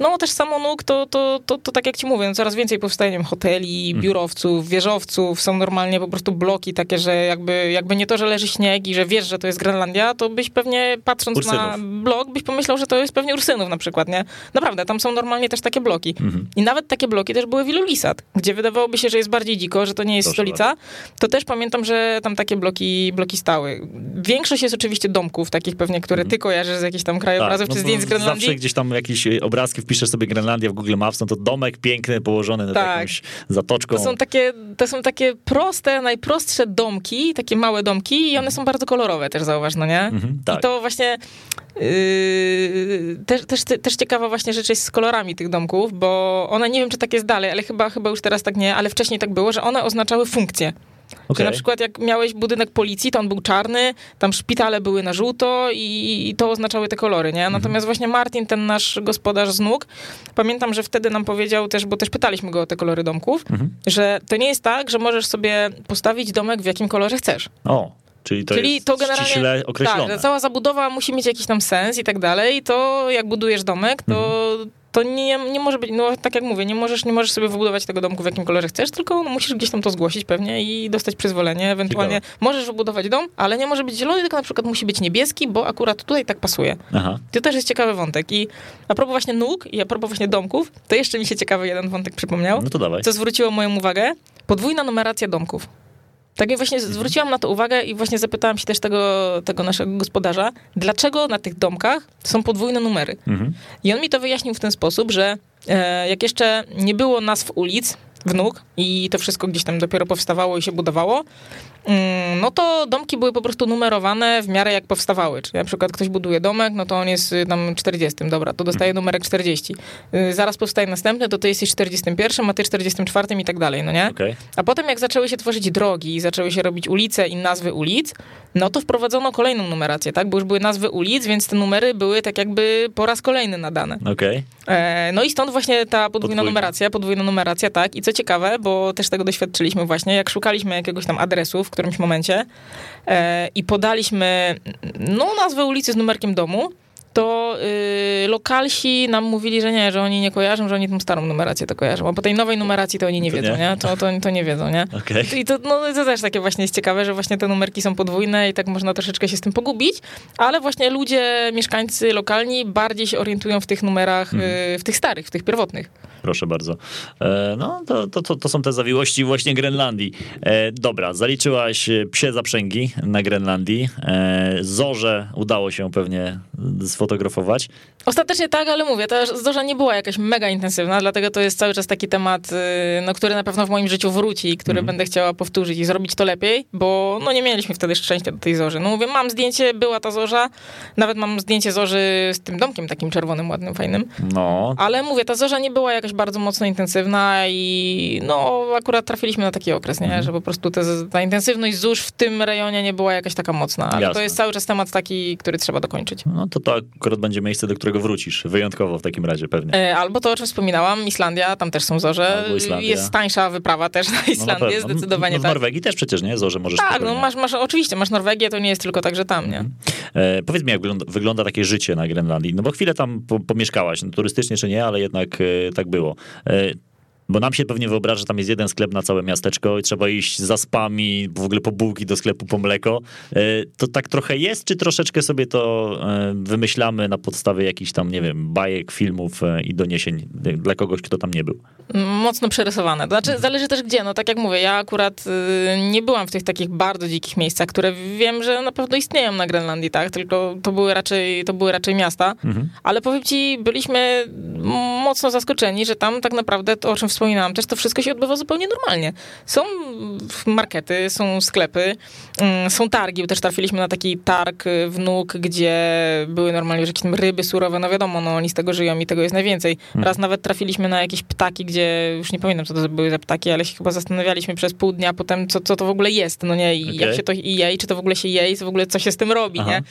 no też samo nóg to, to, to, to tak tak jak ci mówię, no coraz więcej powstaje wiem, hoteli, mhm. biurowców, wieżowców, są normalnie po prostu bloki takie, że jakby, jakby nie to, że leży śnieg i że wiesz, że to jest Grenlandia, to byś pewnie patrząc Ursynów. na blok, byś pomyślał, że to jest pewnie Ursynów na przykład, nie? Naprawdę, tam są normalnie też takie bloki. Mhm. I nawet takie bloki też były w Ilulisat, gdzie wydawałoby się, że jest bardziej dziko, że to nie jest Proszę stolica, to też pamiętam, że tam takie bloki, bloki stały. Większość jest oczywiście domków, takich pewnie, które mhm. ty kojarzysz z jakichś tam krajobrazów tak, no czy zdjęć z Grenlandii. Zawsze gdzieś tam jakieś obrazki wpiszesz sobie Grenlandia w Google Maps, no to domek piękny, położony nad tak. jakąś zatoczką. To są, takie, to są takie proste, najprostsze domki, takie małe domki i one są bardzo kolorowe też, zauważ, no nie? Mhm, tak. I to właśnie... Yy, też, też, też ciekawa właśnie rzecz jest z kolorami tych domków, bo one, nie wiem czy tak jest dalej, ale chyba, chyba już teraz tak nie, ale wcześniej tak było, że one oznaczały funkcję. Okay. Że na przykład jak miałeś budynek policji, to on był czarny, tam szpitale były na żółto i, i to oznaczały te kolory, nie? Natomiast mhm. właśnie Martin, ten nasz gospodarz z nóg, pamiętam, że wtedy nam powiedział też, bo też pytaliśmy go o te kolory domków, mhm. że to nie jest tak, że możesz sobie postawić domek w jakim kolorze chcesz. O. Czyli to Czyli jest to generalnie, ściśle określone. Tak, cała zabudowa musi mieć jakiś tam sens i tak dalej. To jak budujesz domek, to mhm to nie, nie może być, no tak jak mówię, nie możesz, nie możesz sobie wybudować tego domku w jakim kolorze chcesz, tylko no, musisz gdzieś tam to zgłosić pewnie i dostać przyzwolenie. Ewentualnie Ciekawe. możesz wybudować dom, ale nie może być zielony, tylko na przykład musi być niebieski, bo akurat tutaj tak pasuje. Aha. To też jest ciekawy wątek. I a propos właśnie nóg i a propos właśnie domków, to jeszcze mi się ciekawy jeden wątek przypomniał. No to dawaj. Co zwróciło moją uwagę. Podwójna numeracja domków. Tak i właśnie zwróciłam na to uwagę i właśnie zapytałam się też tego, tego naszego gospodarza, dlaczego na tych domkach są podwójne numery. Mhm. I on mi to wyjaśnił w ten sposób, że e, jak jeszcze nie było nazw ulic, wnuk i to wszystko gdzieś tam dopiero powstawało i się budowało, no to domki były po prostu numerowane w miarę jak powstawały. Czyli na przykład ktoś buduje domek, no to on jest y, tam 40, dobra, to dostaje mhm. numerek 40. Y, zaraz powstaje następny, to ty jesteś 41, a ty 44 i tak dalej, no nie? Okay. A potem jak zaczęły się tworzyć drogi i zaczęły się robić ulice i nazwy ulic, no to wprowadzono kolejną numerację, tak? Bo już były nazwy ulic, więc te numery były tak jakby po raz kolejny nadane. Okay. E, no i stąd właśnie ta podwójna, numeracja, podwójna numeracja, tak. I co ciekawe, bo też tego doświadczyliśmy właśnie, jak szukaliśmy jakiegoś tam adresu w którymś momencie e, i podaliśmy no nazwę ulicy z numerkiem domu, to y, lokalsi nam mówili, że nie, że oni nie kojarzą, że oni tą starą numerację to kojarzą, a po tej nowej numeracji to oni nie To wiedzą, nie? nie? To, to, to nie wiedzą, nie? Okej. I to, no, to też takie właśnie jest ciekawe, że właśnie te numerki są podwójne i tak można troszeczkę się z tym pogubić, ale właśnie ludzie, mieszkańcy lokalni bardziej się orientują w tych numerach, Mhm. y, w tych starych, w tych pierwotnych. Proszę bardzo. E, no, to, to, to, są te zawiłości właśnie Grenlandii. E, dobra, zaliczyłaś e, psie zaprzęgi na Grenlandii. Zorze udało się pewnie sfotografować. Ostatecznie tak, ale mówię, ta zorza nie była jakaś mega intensywna, dlatego to jest cały czas taki temat, y, no, który na pewno w moim życiu wróci i który Mhm. będę chciała powtórzyć i zrobić to lepiej, bo no nie mieliśmy wtedy szczęścia do tej zorzy. No mówię, mam zdjęcie, była ta zorza, nawet mam zdjęcie zorzy z tym domkiem takim czerwonym, ładnym, fajnym, No, ale mówię, ta zorza nie była jakaś bardzo mocno intensywna i no akurat trafiliśmy na taki okres, nie? Mhm. że po prostu te, ta intensywność zórz w tym rejonie nie była jakaś taka mocna, ale Jasne. to jest cały czas temat taki, który trzeba dokończyć. no to to akurat będzie miejsce, do którego wrócisz. Wyjątkowo w takim razie pewnie. E, Albo to, o czym wspominałam, Islandia, tam też są zorze. Jest tańsza wyprawa też na No, na Islandię, pewno. zdecydowanie no, w tak. Norwegii też przecież, nie? Zorze możesz Tak, no masz, masz, oczywiście, masz Norwegię, to nie jest tylko tak, że tam, nie? E, powiedz mi, jak wygląda, wygląda takie życie na Grenlandii? No bo chwilę tam po, pomieszkałaś, no, turystycznie czy nie, ale jednak e, tak było. E, bo nam się pewnie wyobraża, że tam jest jeden sklep na całe miasteczko i trzeba iść za spami, w ogóle po bułki do sklepu po mleko. E, to tak trochę jest, czy troszeczkę sobie to e, wymyślamy na podstawie jakichś tam, nie wiem, bajek, filmów e, i doniesień dla kogoś, kto tam nie był? Mocno przerysowane. To znaczy, zależy też gdzie. No tak jak mówię, ja akurat y, nie byłam w tych takich bardzo dzikich miejscach, które wiem, że na pewno istnieją na Grenlandii, tak? Tylko to były raczej, to były raczej miasta. Mhm. Ale powiem ci, byliśmy mocno zaskoczeni, że tam tak naprawdę to, o czym wspominałam, też to wszystko się odbywa zupełnie normalnie. Są markety, są sklepy, mm, są targi, bo też trafiliśmy na taki targ y, w Nuk, gdzie były normalnie jakieś ryby surowe, no wiadomo, no oni z tego żyją i tego jest najwięcej. Raz nawet trafiliśmy na jakieś ptaki, gdzie już nie pamiętam, co to były za ptaki, ale się chyba zastanawialiśmy przez pół dnia potem, co, co to w ogóle jest, no nie, i Okej. jak się to i je, i czy to w ogóle się je, i co w ogóle co się z tym robi, Aha. nie?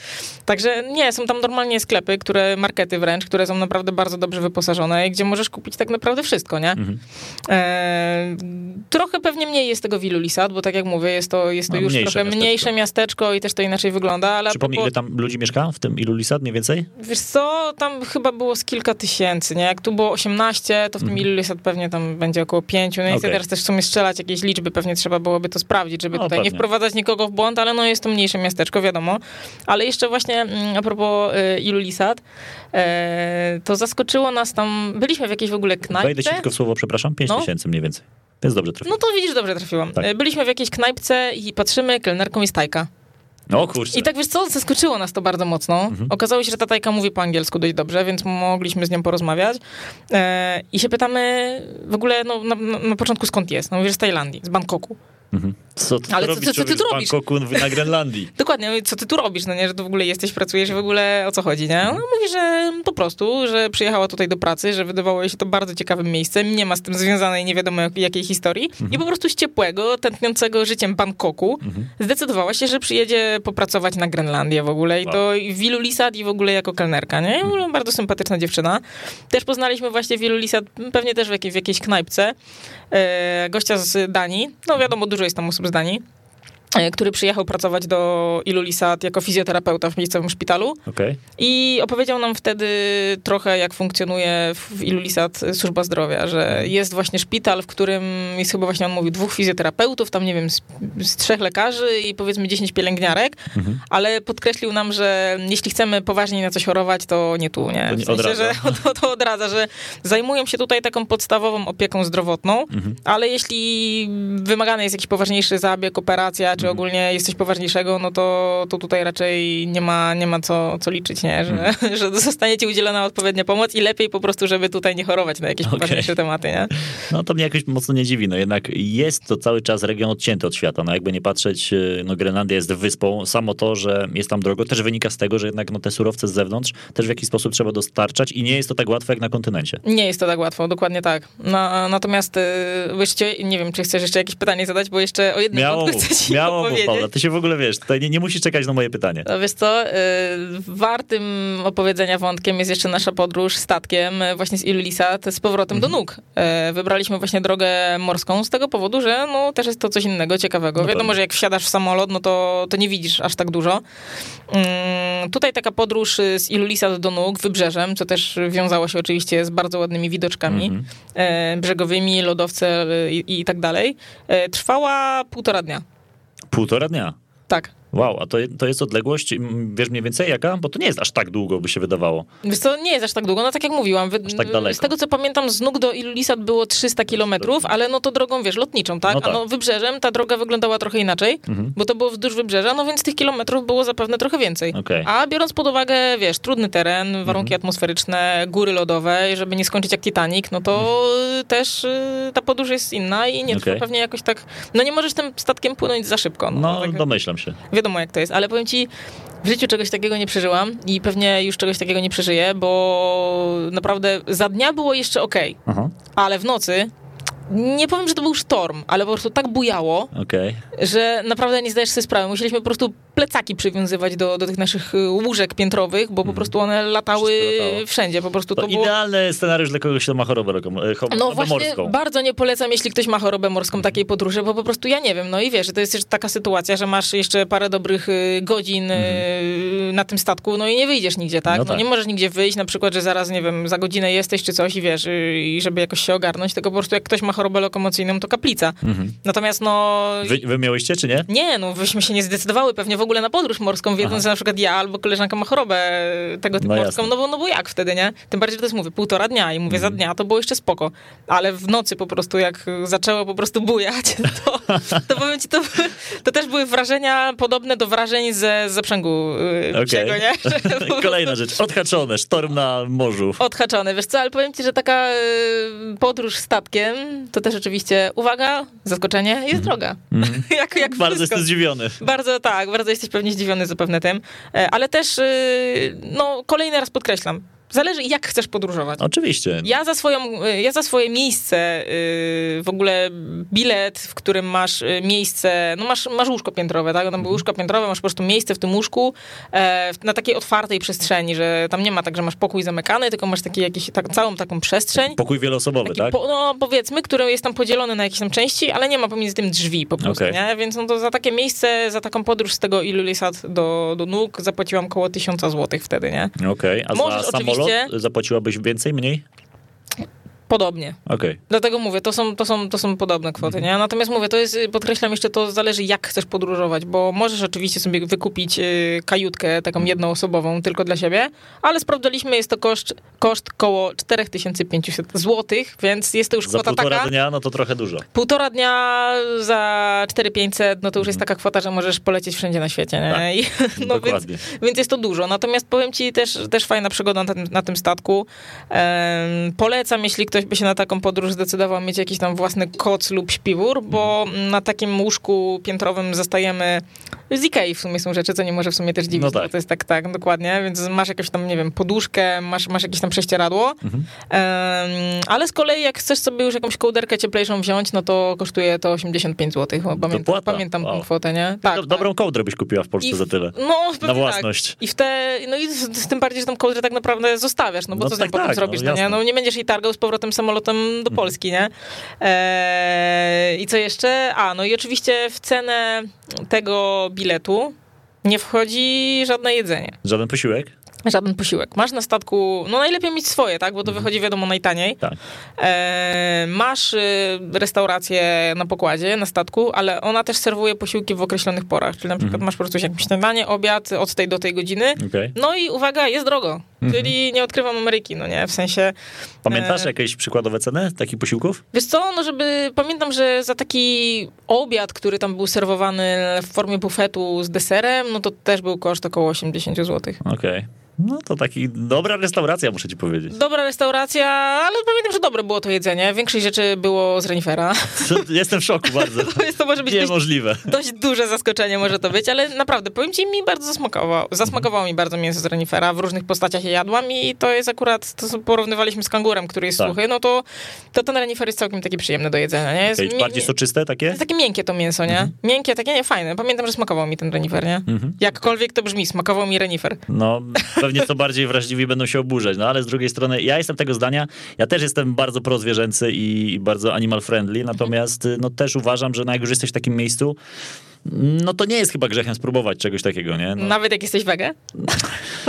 Także nie, są tam normalnie sklepy, które, markety wręcz, które są naprawdę bardzo dobrze wyposażone i gdzie możesz kupić tak naprawdę wszystko, nie? Mhm. E, trochę pewnie mniej jest tego w Ilulisat, bo tak jak mówię, jest to, jest to No, już trochę miasteczko. mniejsze miasteczko i też to inaczej wygląda, ale Przypomnij, ile propos- tam ludzi mieszka w tym Ilulisat mniej więcej? Wiesz co, tam chyba było z kilka tysięcy, nie? Jak tu było 18, to w tym. Ilulisat pewnie tam będzie około 5. No i chcę teraz też w sumie strzelać jakieś liczby, pewnie trzeba byłoby to sprawdzić, żeby No, tutaj nie pewnie. wprowadzać nikogo w błąd, ale no jest to mniejsze miasteczko, wiadomo. Ale jeszcze właśnie mm, a propos y, Ilulisat, e, to zaskoczyło nas tam, byliśmy w jakiejś w ogóle knajpce. Wejdę ci tylko w słowo, przepraszam, 5 No. tysięcy mniej więcej. Więc dobrze trafiłem. No to widzisz, dobrze trafiłam. Tak. E, Byliśmy w jakiejś knajpce i patrzymy, kelnerką jest Tajka. No kurczę. I tak wiesz co, zaskoczyło nas to bardzo mocno. Mhm. Okazało się, że ta Tajka mówi po angielsku dość dobrze, więc mogliśmy z nią porozmawiać. E, I się pytamy w ogóle no, na, na, początku skąd jest. No mówię, z Tajlandii, z Bangkoku. Mhm. Co ty Ale co- robisz, co- co ty tu robisz? Bangkoku na [laughs] Grenlandii? Dokładnie, mówię, co ty tu robisz, no nie, że tu w ogóle jesteś, pracujesz w ogóle o co chodzi, nie? No mówi, że po prostu, że przyjechała tutaj do pracy, że wydawało jej się to bardzo ciekawym miejscem, nie ma z tym związanej nie wiadomo jak- jakiej historii i po prostu z ciepłego, tętniącego życiem Bangkoku zdecydowała się, że przyjedzie popracować na Grenlandię w ogóle i to w Ilulisat i w ogóle jako kelnerka, nie? Ogóle Bardzo sympatyczna dziewczyna. Też poznaliśmy właśnie w Ilulisat, pewnie też w jakiej, w jakiejś knajpce, e, gościa z Danii, no wiadomo, dużo jest tam osób obzdaní. Który przyjechał pracować do Ilulisat jako fizjoterapeuta w miejscowym szpitalu Okej. i opowiedział nam wtedy trochę, jak funkcjonuje w Ilulisat służba zdrowia, że jest właśnie szpital, w którym jest chyba właśnie, on mówił, dwóch fizjoterapeutów, tam nie wiem, z, z trzech lekarzy i powiedzmy 10 pielęgniarek, Mhm. ale podkreślił nam, że jeśli chcemy poważniej na coś chorować, to nie tu, nie? W sensie, odradza. że [laughs] to, to odradza, że zajmują się tutaj taką podstawową opieką zdrowotną, Mhm. ale jeśli wymagany jest jakiś poważniejszy zabieg, operacja, czy ogólnie jest coś poważniejszego, no to, to tutaj raczej nie ma, nie ma co, co liczyć, nie? Że, [laughs] że zostanie udzielona odpowiednia pomoc i lepiej po prostu, żeby tutaj nie chorować na jakieś Okej. poważniejsze tematy, nie? No to mnie jakoś mocno nie dziwi, no jednak jest to cały czas region odcięty od świata, no jakby nie patrzeć, y, no Grenlandia jest wyspą, samo to, że jest tam drogo, też wynika z tego, że jednak no te surowce z zewnątrz też w jakiś sposób trzeba dostarczać i nie jest to tak łatwe jak na kontynencie. Nie jest to tak łatwo, dokładnie tak. No, natomiast y, jeszcze, nie wiem, czy chcesz jeszcze jakieś pytanie zadać, bo jeszcze o jednym Miało, chcę ci, Śmiało, opowiedzieć. Paula, ty się w ogóle wiesz, tutaj nie, nie musisz czekać na moje pytanie. No wiesz co, y, wartym opowiedzenia wątkiem jest jeszcze nasza podróż statkiem y, właśnie z Illisat z powrotem do nóg. Y, Wybraliśmy właśnie drogę morską z tego powodu, że no też jest to coś innego, ciekawego. No Wiadomo, pewnie. że jak wsiadasz w samolot, no to, to nie widzisz aż tak dużo. Mm, Tutaj taka podróż z Illisat do nóg wybrzeżem, co też wiązało się oczywiście z bardzo ładnymi widoczkami Mhm. brzegowymi, lodowce i, i tak dalej, trwała półtora dnia. Półtora dnia. Tak. Wow, a to, to jest odległość, wiesz mniej więcej jaka? Bo to nie jest aż tak długo, by się wydawało. Wiesz co, nie jest aż tak długo, no tak jak mówiłam. Wy, tak. Z tego co pamiętam, z nóg do Ilulissat było 300 kilometrów, ale no to drogą, wiesz, lotniczą, tak? No tak. A no wybrzeżem ta droga wyglądała trochę inaczej, Mhm. bo to było wzdłuż wybrzeża, no więc tych kilometrów było zapewne trochę więcej. Okej. A biorąc pod uwagę, wiesz, trudny teren, warunki Mhm. atmosferyczne, góry lodowe, i żeby nie skończyć jak Titanic, no to też y, ta podróż jest inna i nie trwa Okej. pewnie jakoś tak... No nie możesz tym statkiem płynąć za szybko. No, No, tak, domyślam się. Wiadomo jak to jest, ale powiem ci, w życiu czegoś takiego nie przeżyłam i pewnie już czegoś takiego nie przeżyję, bo naprawdę za dnia było jeszcze okej, Aha, ale w nocy nie powiem, że to był sztorm, ale po prostu tak bujało, okej. że naprawdę nie zdajesz sobie sprawy. Musieliśmy po prostu plecaki przywiązywać do, do tych naszych y, łóżek piętrowych, bo po prostu one latały Mhm. Wszędzie. Po prostu To, to, było... idealny scenariusz dla kogoś, kto ma chorobę, e, cho- No chorobę właśnie, morską. bardzo nie polecam, jeśli ktoś ma chorobę morską takiej podróży, bo po prostu ja nie wiem, no i wiesz, to jest też taka sytuacja, że masz jeszcze parę dobrych y, godzin y, na tym statku, no i nie wyjdziesz nigdzie, tak? Mhm. No No, tak. nie możesz nigdzie wyjść, na przykład, że zaraz, nie wiem, za godzinę jesteś czy coś i wiesz, i żeby jakoś się ogarnąć, tylko po prostu jak ktoś ma chorobę lokomocyjną, to kaplica. Mhm. Natomiast no... Wy, wy miałyście, czy nie? Nie, no byśmy się nie zdecydowały pewnie w ogóle na podróż morską, wiedząc, Aha. że na przykład ja albo koleżanka ma chorobę tego typu No morską, jasne. no bo, no bo jak wtedy, nie? Tym bardziej, że to jest, mówię, półtora dnia i mówię, Mhm. za dnia to było jeszcze spoko, ale w nocy po prostu jak zaczęło po prostu bujać, [laughs] to, to powiem ci, to, to też były wrażenia podobne do wrażeń ze zaprzęgu Okej. psiego, nie? [laughs] Kolejna rzecz, odhaczone, sztorm na morzu. Odhaczone, wiesz co, ale powiem ci, że taka y, podróż statkiem, to też oczywiście, uwaga, zaskoczenie, jest droga. Mhm. [laughs] jak, jak Bardzo wszystko. jestem zdziwiony. Bardzo tak, bardzo jesteś pewnie zdziwiony zapewne tym, E, ale też, y, no kolejny raz podkreślam, zależy jak chcesz podróżować. Oczywiście. Ja za, swoją, y, ja za swoje miejsce, y, w ogóle bilet, w którym masz y, miejsce, no masz, masz łóżko piętrowe, tak? Tam było łóżko piętrowe, masz po prostu miejsce w tym łóżku e, na takiej otwartej przestrzeni, że tam nie ma tak, że masz pokój zamykany, tylko masz taki, jakiś, tak, całą taką przestrzeń. Pokój wieloosobowy, Taki tak? po, no powiedzmy, który jest tam podzielony na jakieś tam części, ale nie ma pomiędzy tym drzwi po prostu, Okej. nie? Więc no to za takie miejsce, za taką podróż z tego Ilulissat do, do nóg zapłaciłam około 1000 złotych wtedy, nie? Okej, a Możesz za samolot oczywiście- zapłaciłabyś więcej, mniej? Podobnie. Okej. Dlatego mówię, to są, to są, to są podobne kwoty, Mhm. nie? Natomiast mówię, to jest, podkreślam jeszcze, to zależy jak chcesz podróżować, bo możesz oczywiście sobie wykupić y, kajutkę taką Mhm. jednoosobową tylko dla siebie, ale sprawdzaliśmy, jest to koszt, koszt koło 4500 zł, więc jest to już Za kwota półtora taka. dnia, no to trochę dużo. Półtora dnia za 4500, no to już jest Mhm. taka kwota, że możesz polecieć wszędzie na świecie, nie? Tak, I, [laughs] no więc, Dokładnie. więc jest to dużo. Natomiast powiem ci też, też fajna przygoda na tym, na tym statku. Polecam, jeśli ktoś by się na taką podróż zdecydował mieć jakiś tam własny koc lub śpiwór, bo Mhm. na takim łóżku piętrowym zastajemy z Ikei w sumie są rzeczy, co nie może w sumie też dziwić, No tak. to jest tak, tak, dokładnie, więc masz jakąś tam, nie wiem, poduszkę, masz, masz jakieś tam prześcieradło, Mhm. Em, ale z kolei jak chcesz sobie już jakąś kołderkę cieplejszą wziąć, no to kosztuje to 85 zł. Pamiętam, pamiętam tą Wow. kwotę, nie? Do, Tak, dobrą kołdrę byś kupiła w Polsce w- za tyle. No, Na tak. własność. I w te, no i z, z tym bardziej, że tą kołdrę tak naprawdę zostawiasz, no bo No co z nią tak, potem tak, zrobisz, no no, nie? No nie będziesz jej targał z powrotem samolotem do Mhm. Polski, nie? Eee, I co jeszcze? A, no i oczywiście w cenę tego biletu nie wchodzi żadne jedzenie. Żaden posiłek? Żaden posiłek. Masz na statku, no najlepiej mieć swoje, tak? Bo to wychodzi wiadomo najtaniej. Tak. E, masz y, restaurację na pokładzie, na statku, ale ona też serwuje posiłki w określonych porach. Czyli na przykład masz po prostu jakieś śniadanie, obiad od tej do tej godziny. Okej. No i uwaga, jest drogo. Czyli nie odkrywam Ameryki, no nie? W sensie... Pamiętasz E, jakieś przykładowe ceny takich posiłków? Wiesz co, no żeby... Pamiętam, że za taki obiad, który tam był serwowany w formie bufetu z deserem, no to też był koszt około 80 zł. Okej. No to taki dobra restauracja, muszę ci powiedzieć. Dobra restauracja, ale pamiętam, że dobre było to jedzenie. Większość rzeczy było z renifera. [laughs] Jestem w szoku bardzo. [laughs] To, jest, to może być dość Niemożliwe. dość duże zaskoczenie może to być, ale naprawdę, powiem ci, mi bardzo zasmakowało. Zasmakowało mi bardzo mięso z renifera w różnych postaciach, jadłam i to jest akurat, to porównywaliśmy z kangurem, który jest Tak. suchy, no to, to ten renifer jest całkiem taki przyjemny do jedzenia, nie? Jest mi- bardziej soczyste takie? jest takie miękkie to mięso, nie? Mhm. Miękkie, takie nie, fajne. Pamiętam, że smakował mi ten renifer, nie? Jakkolwiek to brzmi, smakował mi renifer. No, [laughs] pewnie co bardziej wrażliwi będą się oburzać, no ale z drugiej strony ja jestem tego zdania, ja też jestem bardzo prozwierzęcy i, i bardzo animal friendly, natomiast y, no też uważam, że no, jak już jesteś w takim miejscu, no to nie jest chyba grzechem spróbować czegoś takiego, nie? No, Nawet jak jesteś wege?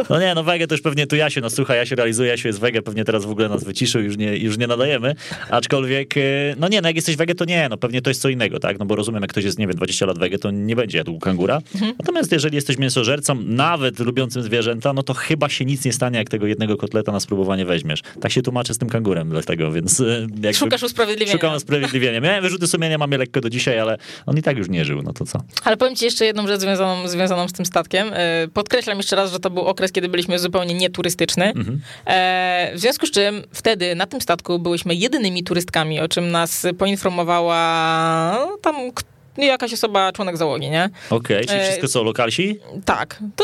no nie, no wege to już pewnie tu Jasiu, no słuchaj, Jasiu realizuje, Jasiu jest wege, pewnie teraz w ogóle nas wyciszył, już nie, już nie nadajemy, aczkolwiek, y, no nie, no jak jesteś wege, to nie, no pewnie to jest co innego, tak? No bo rozumiem, jak ktoś jest, nie wiem, 20 lat wege, to nie będzie jadł kangura, natomiast jeżeli jesteś mięsożercą, nawet lubiącym zwierzęta, no to chyba się nic nie stanie, jak tego jednego kotleta na spróbowanie weźmiesz. Tak się tłumaczę z tym kangurem dlatego, więc y, jakby... Szukasz usprawiedliwienia. Szukam usprawiedliwienia. Miałem wyrzuty sumienia, mam je lekko do dzisiaj, ale on i tak już nie żył, no to co? Ale powiem ci jeszcze jedną rzecz związaną, związaną z tym statkiem. E, Podkreślam jeszcze raz, że to był okres, kiedy byliśmy zupełnie nieturystyczny. Mhm. E, W związku z czym wtedy na tym statku byłyśmy jedynymi turystkami, o czym nas poinformowała tam k- jakaś osoba, członek załogi, nie? Okej, czyli E, wszystko co, lokalsi? Tak. To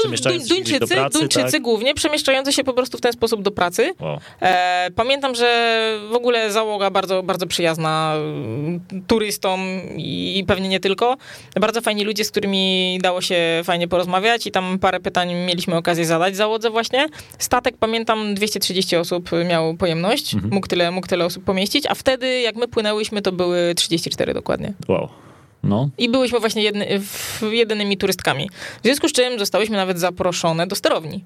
Duńczycy, pracy, Duńczycy tak? głównie, przemieszczający się po prostu w ten sposób do pracy. Wow. E, pamiętam, że w ogóle załoga bardzo, bardzo przyjazna mm, turystom i, i pewnie nie tylko. Bardzo fajni ludzie, z którymi dało się fajnie porozmawiać i tam parę pytań mieliśmy okazję zadać załodze właśnie. Statek, pamiętam, 230 osób miał pojemność, Mhm. mógł, tyle, mógł tyle osób pomieścić, a wtedy jak my płynęłyśmy, to były 34 dokładnie. Wow. No, I byłyśmy właśnie jedny, jedynymi turystkami. W związku z czym zostałyśmy nawet zaproszone do sterowni.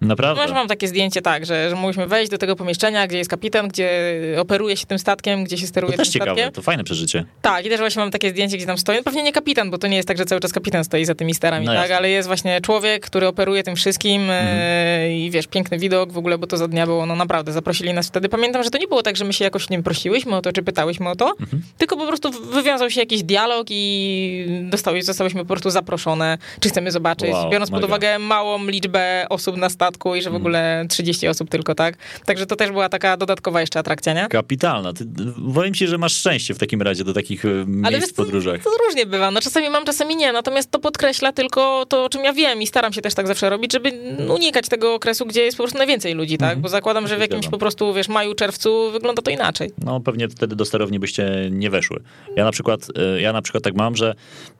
Naprawdę. Może mam takie zdjęcie tak, że, że mogliśmy wejść do tego pomieszczenia, gdzie jest kapitan, gdzie operuje się tym statkiem, gdzie się steruje To też tym ciekawe, statkiem. to fajne przeżycie. Tak, i też właśnie mam takie zdjęcie, gdzie tam stoi. No pewnie nie kapitan, bo to nie jest tak, że cały czas kapitan stoi za tymi sterami, No tak? jasne. Ale jest właśnie człowiek, który operuje tym wszystkim e, i wiesz, piękny widok w ogóle, bo to za dnia było, no naprawdę, zaprosili nas wtedy. Pamiętam, że to nie było tak, że my się jakoś, nie wiem, prosiłyśmy o to, czy pytałyśmy o to, tylko po prostu wywiązał się jakiś dialog i dostały, zostałyśmy po prostu zaproszone, czy chcemy zobaczyć, Wow, biorąc pod mega. uwagę małą liczbę osób na statku i że w ogóle 30 osób tylko, tak? Także to też była taka dodatkowa jeszcze atrakcja, nie? Kapitalna. Ty, powiem ci, że masz szczęście w takim razie do takich e, miejsc wiesz w co, podróżach. To różnie bywa. No czasami mam, czasami nie. Natomiast to podkreśla tylko to, o czym ja wiem i staram się też tak zawsze robić, żeby unikać tego okresu, gdzie jest po prostu najwięcej ludzi, tak? Mhm. Bo zakładam, że w jakimś po prostu, wiesz, maju, czerwcu wygląda to inaczej. No pewnie wtedy do sterowni byście nie weszły. Ja na przykład, e, ja na przykład tak mam, że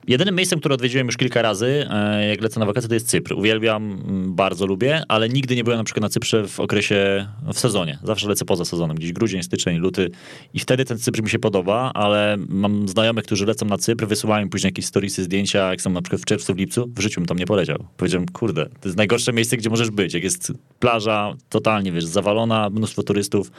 jedynym miejscem, które odwiedziłem już kilka razy, e, jak lecę na wakacje, to jest Cypr. Uwielbiam, mm, bardzo lubię, ale nigdy nie byłem na przykład na Cyprze w okresie, w sezonie. Zawsze lecę poza sezonem, gdzieś grudzień, styczeń, luty i wtedy ten Cypr mi się podoba, ale mam znajomych, którzy lecą na Cypr, wysyłają mi później jakieś storiesy, zdjęcia, jak są na przykład w czerwcu, w lipcu, w życiu bym tam nie poleciał. Powiedziałem, kurde, to jest najgorsze miejsce, gdzie możesz być, jak jest plaża totalnie, wiesz, zawalona, mnóstwo turystów.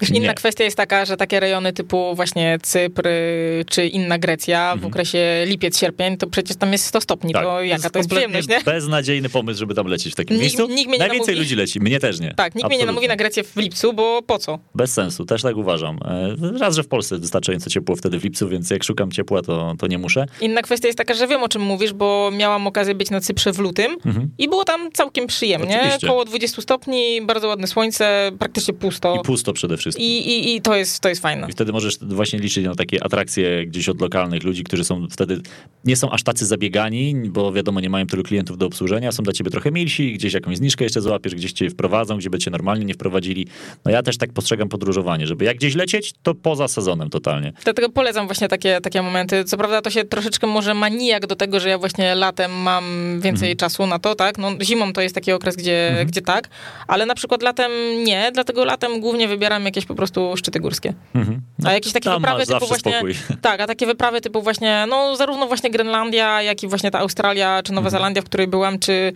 Wiesz, inna kwestia jest taka, że takie rejony typu właśnie Cypr y, czy inna Grecja w okresie lipiec, sierpień, to przecież tam jest 100 stopni. To jaka to jest kompletnie przyjemność, nie? beznadziejny pomysł, żeby tam lecieć w takim Nikt- miejscu. nikt mnie nie Najwięcej namówi. ludzi leci, mnie też nie. Tak, nikt mnie nie Absolutnie. namówi na Grecję w lipcu, bo po co? Bez sensu, też tak uważam. E, Raz, że w Polsce wystarczająco ciepło wtedy w lipcu, więc jak szukam ciepła, to, to nie muszę. Inna kwestia jest taka, że wiem o czym mówisz, bo miałam okazję być na Cyprze w lutym i było tam całkiem przyjemnie. Mhm. Oczywiście. Około 20 stopni, bardzo ładne słońce, praktycznie pusto. I pusto przede wszystkim. I, i, i to, jest, to jest fajne. I wtedy możesz właśnie liczyć na takie atrakcje gdzieś od lokalnych ludzi, którzy są wtedy, nie są aż tacy zabiegani, bo wiadomo, nie mają tylu klientów do obsłużenia, są dla ciebie trochę milsi, gdzieś jakąś zniżkę jeszcze złapiesz, gdzieś cię wprowadzą, gdzie by cię normalnie nie wprowadzili. No ja też tak postrzegam podróżowanie, żeby jak gdzieś lecieć, to poza sezonem totalnie. Dlatego polecam właśnie takie, takie momenty. Co prawda to się troszeczkę może ma nijak do tego, że ja właśnie latem mam więcej czasu na to, tak? No, zimą to jest taki okres, gdzie, gdzie tak, ale na przykład latem nie, dlatego latem głównie wybieram jakieś po prostu szczyty górskie. Mhm. A jakieś takie wyprawy typu właśnie. spokój. [laughs] Tak, a takie wyprawy typu właśnie, no zarówno właśnie Grenlandia, jak i właśnie ta Australia, czy Mhm. Nowa Zelandia, w której byłam, czy,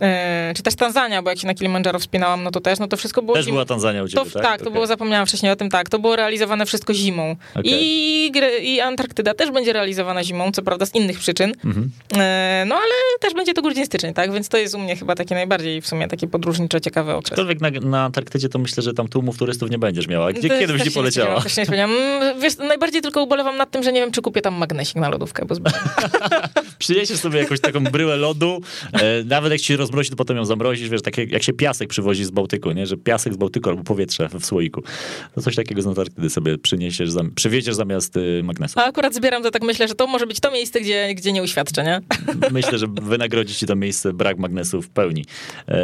e, czy też Tanzania, bo jak się na Kilimandżaro wspinałam, no to też, no to wszystko było Też zim- była Tanzania u to, ciebie, tak, tak? to było, zapomniałam wcześniej o tym, tak, to było realizowane wszystko zimą. Okej. I, I Antarktyda też będzie realizowana zimą, co prawda z innych przyczyn, Mhm. e, no ale też będzie to grudzień, styczeń, tak, więc to jest u mnie chyba taki najbardziej w sumie taki podróżniczo ciekawy okres. Aczkolwiek na, na Antarktydzie to myślę, że tam tłumów turystów nie będziesz miała. Gdzie, To kiedy byś nie poleciała? też nie spodziewałam. Mm, Wiesz, najbardziej tylko ubolewam nad tym, że nie wiem, czy kupię tam magnesik na lodówkę, bo zbyt... [laughs] Przyniesiesz sobie jakąś taką bryłę lodu, e, nawet jak ci rozmrozi, to potem ją zamrozisz, wiesz, tak jak, jak się piasek przywozi z Bałtyku, nie? że piasek z Bałtyku albo powietrze w słoiku. To coś takiego z Antarktydy sobie przyniesiesz, zam, przywieziesz zamiast y, magnesu. A akurat zbieram to tak myślę, że to może być to miejsce, gdzie, gdzie nie uświadczę, nie? [laughs] Myślę, że wynagrodzi ci to miejsce brak magnesu w pełni. E,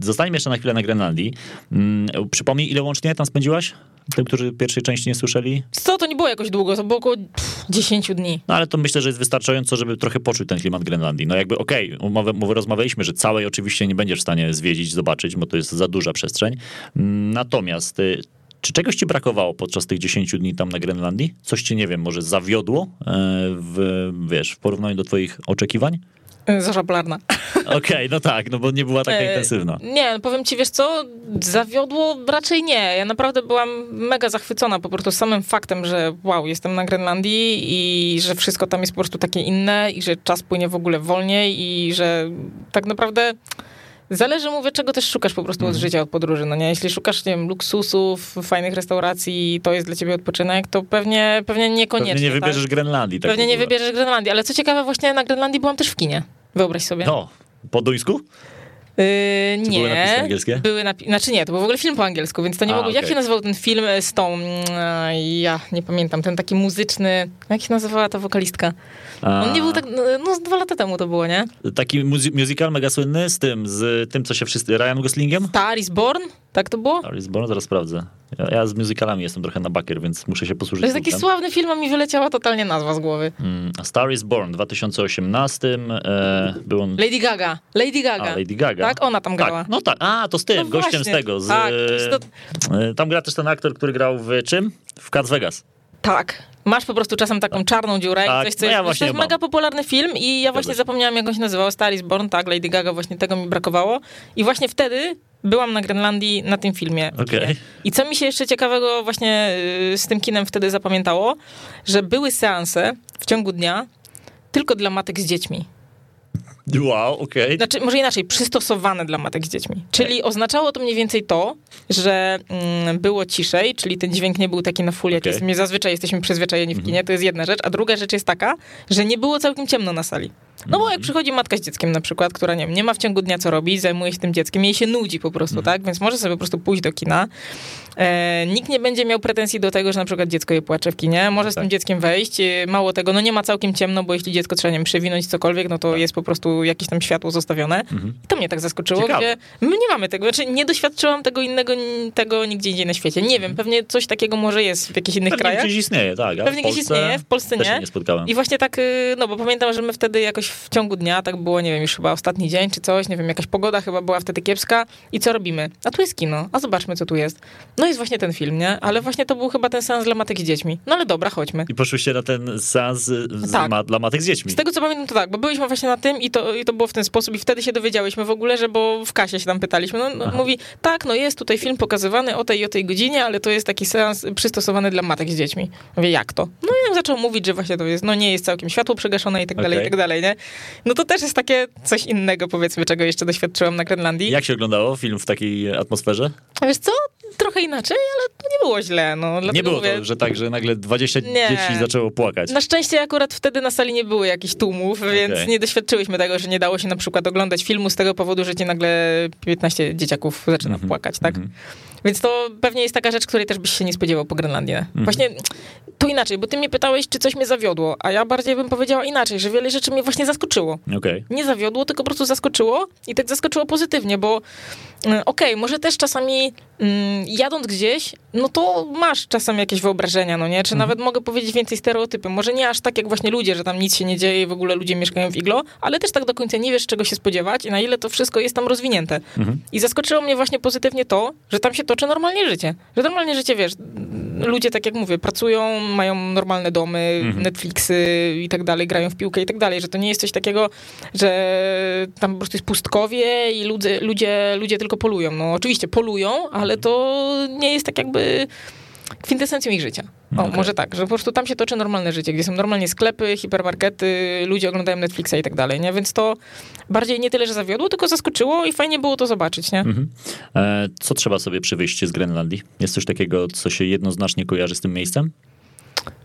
zostańmy jeszcze na chwilę na Grenlandii. Mm, przypomnij, ile łącznie tam spędziłaś? Tym, którzy pierwszej części nie słyszeli? Co, to nie było jakoś długo, to było około pff, 10 dni. No ale to myślę, że jest wystarczająco, żeby trochę poczuć ten klimat Grenlandii. No jakby okej, okay, rozmawialiśmy, że całej oczywiście nie będziesz w stanie zwiedzić, zobaczyć, bo to jest za duża przestrzeń. Natomiast y, czy czegoś ci brakowało podczas tych 10 dni tam na Grenlandii? Coś cię, nie wiem, może zawiodło e, w, wiesz, w porównaniu do twoich oczekiwań? [laughs] Zorza polarna. Okej, okay, no tak, no bo nie była taka e, intensywna. Nie, no powiem ci, wiesz co, zawiodło raczej nie. Ja naprawdę byłam mega zachwycona po prostu samym faktem, że wow, jestem na Grenlandii i że wszystko tam jest po prostu takie inne i że czas płynie w ogóle wolniej i że tak naprawdę Zależy, mówię, czego też szukasz po prostu od mhm. życia, od podróży, no nie? Jeśli szukasz, nie wiem, luksusów, fajnych restauracji, to jest dla ciebie odpoczynek, to pewnie, pewnie niekoniecznie. Pewnie nie wybierzesz tak? Grenlandii. Tak pewnie nie wybierzesz Grenlandii, ale co ciekawe, właśnie na Grenlandii byłam też w kinie. Wyobraź sobie. No, po duńsku? Yy, nie. Były napisy angielskie? Były napi- znaczy nie, to był w ogóle film po angielsku, więc to nie mogło. Okay. Jak się nazywał ten film z tą, ja nie pamiętam, ten taki muzyczny, jak się nazywała ta wokalistka? A. On nie był tak, no, no dwa lata temu to było, nie? Taki musical mega słynny z tym, z tym, co się wszyscy, Ryan Goslingiem? Star is Born? Tak to było? Star is Born, zaraz sprawdzę. Ja, ja, z musicalami jestem trochę na bakier, więc muszę się posłużyć. To jest taki sławny film, a mi wyleciała totalnie nazwa z głowy. Mm, Star is Born, w 2018 e, był on... Lady Gaga. Lady Gaga. A, Lady Gaga. Tak, ona tam grała. Tak, no tak, a, to z tym, no gościem z tego. Z, tak, to... E, tam gra też ten aktor, który grał w czym? W Cats Vegas. Tak. Masz po prostu czasem taką czarną dziurę tak, coś, co no ja jest, to jest mega popularny film i ja właśnie zapomniałam, jak on się nazywał. Star is Born, tak, Lady Gaga, właśnie tego mi brakowało. I właśnie wtedy byłam na Grenlandii na tym filmie. Okay. I co mi się jeszcze ciekawego właśnie y, z tym kinem wtedy zapamiętało, że były seanse w ciągu dnia tylko dla matek z dziećmi. Wow, okej. Okay. Znaczy, może inaczej, przystosowane dla matek z dziećmi. Czyli oznaczało to mniej więcej to, że mm, było ciszej, czyli ten dźwięk nie był taki na full, jak okay. jest. My zazwyczaj jesteśmy przyzwyczajeni w kinie, to jest jedna rzecz. A druga rzecz jest taka, że nie było całkiem ciemno na sali. No bo jak przychodzi matka z dzieckiem na przykład, która nie, nie ma w ciągu dnia co robić, zajmuje się tym dzieckiem, jej się nudzi po prostu, tak? Więc może sobie po prostu pójść do kina. E, nikt nie będzie miał pretensji do tego, że na przykład dziecko je płacze w kinie. Może z tym tak. dzieckiem wejść. E, mało tego, no nie ma całkiem ciemno, bo jeśli dziecko trzeba, nie wiem, przewinąć cokolwiek, no to tak. jest po prostu jakieś tam światło zostawione. Mhm. I to mnie tak zaskoczyło, Ciekawe. gdzie my nie mamy tego. Znaczy nie doświadczyłam tego innego, tego nigdzie indziej na świecie. Nie wiem, mhm. pewnie coś takiego może jest w jakichś innych pewnie krajach. Pewnie gdzieś istnieje, tak. Pewnie gdzieś istnieje, w Polsce nie. nie spotkałem. I właśnie tak, y, no bo pamiętam, że my wtedy jakoś w ciągu dnia tak było, nie wiem, już chyba ostatni dzień czy coś, nie wiem, jakaś pogoda chyba była wtedy kiepska i co robimy? A tu jest kino, a zobaczmy, co tu jest. No jest właśnie ten film, nie? Ale właśnie to był chyba ten seans dla matek z dziećmi. No ale dobra, chodźmy. I poszłyście na ten seans z, tak. ma, dla matek z dziećmi. Z tego, co pamiętam, to tak, bo byliśmy właśnie na tym i to, i to było w ten sposób i wtedy się dowiedziałyśmy w ogóle, że bo w kasie się tam pytaliśmy, no, no mówi, tak, no jest tutaj film pokazywany o tej i o tej godzinie, ale to jest taki seans przystosowany dla matek z dziećmi. Mówię, jak to? No i on zaczął mówić, że właśnie to jest, no nie jest całkiem światło przegaszone i tak dalej, okay. i tak dalej, nie? No to też jest takie coś innego, powiedzmy, czego jeszcze doświadczyłam na Grenlandii. Jak się oglądało film w takiej atmosferze? Wiesz co? Trochę inaczej, ale nie było źle. No, nie było mówię... to, że tak, że nagle 20 nie. dzieci zaczęło płakać. Na szczęście akurat wtedy na sali nie było jakichś tłumów, okay. więc nie doświadczyłyśmy tego, że nie dało się na przykład oglądać filmu z tego powodu, że ci nagle 15 dzieciaków zaczyna mm -hmm. płakać, tak? Mm -hmm. Więc to pewnie jest taka rzecz, której też byś się nie spodziewał po Grenlandii. Mhm. Właśnie tu inaczej, bo ty mnie pytałeś, czy coś mnie zawiodło, a ja bardziej bym powiedziała inaczej, że wiele rzeczy mnie właśnie zaskoczyło. Okay. Nie zawiodło, tylko po prostu zaskoczyło i tak zaskoczyło pozytywnie, bo mm, okej, okay, może też czasami mm, jadąc gdzieś, no to masz czasem jakieś wyobrażenia, no nie? Czy mhm. nawet mogę powiedzieć więcej stereotypy. Może nie aż tak jak właśnie ludzie, że tam nic się nie dzieje i w ogóle ludzie mieszkają w iglo, ale też tak do końca nie wiesz, czego się spodziewać i na ile to wszystko jest tam rozwinięte. Mhm. I zaskoczyło mnie właśnie pozytywnie to, że tam się toczy normalnie życie. Że normalnie życie, wiesz, ludzie, tak jak mówię, pracują, mają normalne domy, mhm. Netflixy i tak dalej, grają w piłkę i tak dalej, że to nie jest coś takiego, że tam po prostu jest pustkowie i ludzie, ludzie, ludzie tylko polują. No oczywiście polują, ale to nie jest tak jakby kwintesencją ich życia. O, okay. może tak, że po prostu tam się toczy normalne życie, gdzie są normalnie sklepy, hipermarkety, ludzie oglądają Netflixa i tak dalej, nie? Więc to bardziej nie tyle, że zawiodło, tylko zaskoczyło i fajnie było to zobaczyć, nie? Mhm. E, co trzeba sobie przy wyjściu z Grenlandii? Jest coś takiego, co się jednoznacznie kojarzy z tym miejscem?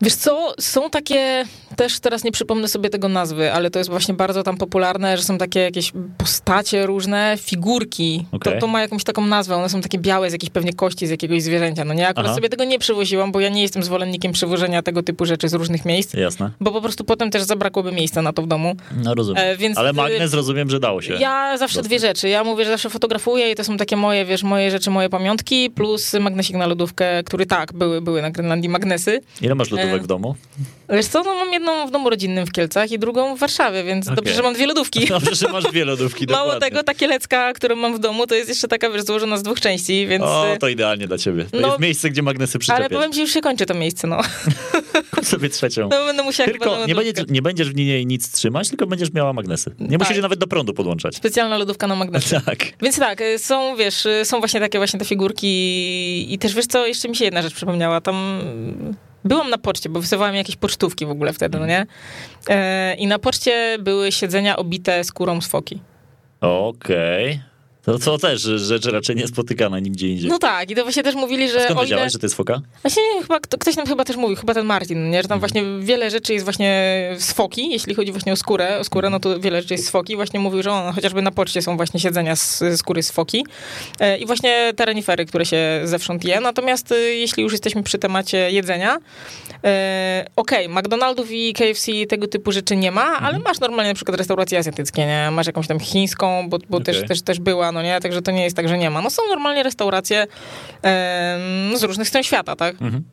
Wiesz co, są takie też teraz nie przypomnę sobie tego nazwy, ale to jest właśnie bardzo tam popularne, że są takie jakieś postacie różne, figurki. Okej. To, to ma jakąś taką nazwę, one są takie białe z jakiejś pewnie kości, z jakiegoś zwierzęcia. No nie, akurat Aha. sobie tego nie przywoziłam, bo ja nie jestem zwolennikiem przywożenia tego typu rzeczy z różnych miejsc, Jasne. bo po prostu potem też zabrakłoby miejsca na to w domu. No rozumiem. E, więc Ale magnes rozumiem, że dało się. Ja zawsze dwie rzeczy. Ja mówię, że zawsze fotografuję i to są takie moje, wiesz, moje rzeczy, moje pamiątki, plus magnesik na lodówkę, który tak, były, były na Grenlandii magnesy. Ile masz lodówek E, w domu? Wiesz co, no mam jedną w domu rodzinnym w Kielcach i drugą w Warszawie, więc Okej. dobrze, że mam dwie lodówki. [laughs] Dobrze, że masz dwie lodówki, Mało dokładnie. tego, ta kielecka, którą mam w domu, to jest jeszcze taka, wiesz, złożona z dwóch części, więc... O, y, to idealnie dla ciebie. To No, jest miejsce, gdzie magnesy ale przyczepiać. powiem ci, już się kończy to miejsce, no. [laughs] Kup sobie trzecią. No będę musiała Tylko nie, będziesz, nie będziesz w niej nic trzymać, tylko będziesz miała magnesy. Nie Tak. musisz je nawet do prądu podłączać. Specjalna lodówka na magnesy. [laughs] Tak. Więc tak, y, są, wiesz, są właśnie takie właśnie te figurki i też wiesz co, jeszcze mi się jedna rzecz przypomniała, tam byłam na poczcie, bo wysyłałam jakieś pocztówki w ogóle wtedy, no nie? E, I na poczcie były siedzenia obite skórą z foki. Okej. To, to też rzecz raczej niespotykana nigdzie indziej. No tak, i to właśnie też mówili, że Skąd o wiedziałaś, ile... że to jest foka? Właśnie chyba kto- ktoś nam chyba też mówił, chyba ten Martin, nie? że tam właśnie wiele rzeczy jest właśnie z foki, jeśli chodzi właśnie o skórę, o skórę, no to wiele rzeczy jest z foki. Właśnie mówił, że on, chociażby na poczcie są właśnie siedzenia z skóry z foki e, i właśnie te renifery, które się zewsząd je. Natomiast e, jeśli już jesteśmy przy temacie jedzenia, e, okej, McDonaldów i KFC tego typu rzeczy nie ma, ale masz normalnie na przykład restauracje azjatyckie, nie? Masz jakąś tam chińską, bo, bo też, Okej. też, też była, no nie? Także to nie jest tak, że nie ma. No są normalnie restauracje z różnych stron świata, tak? Mhm.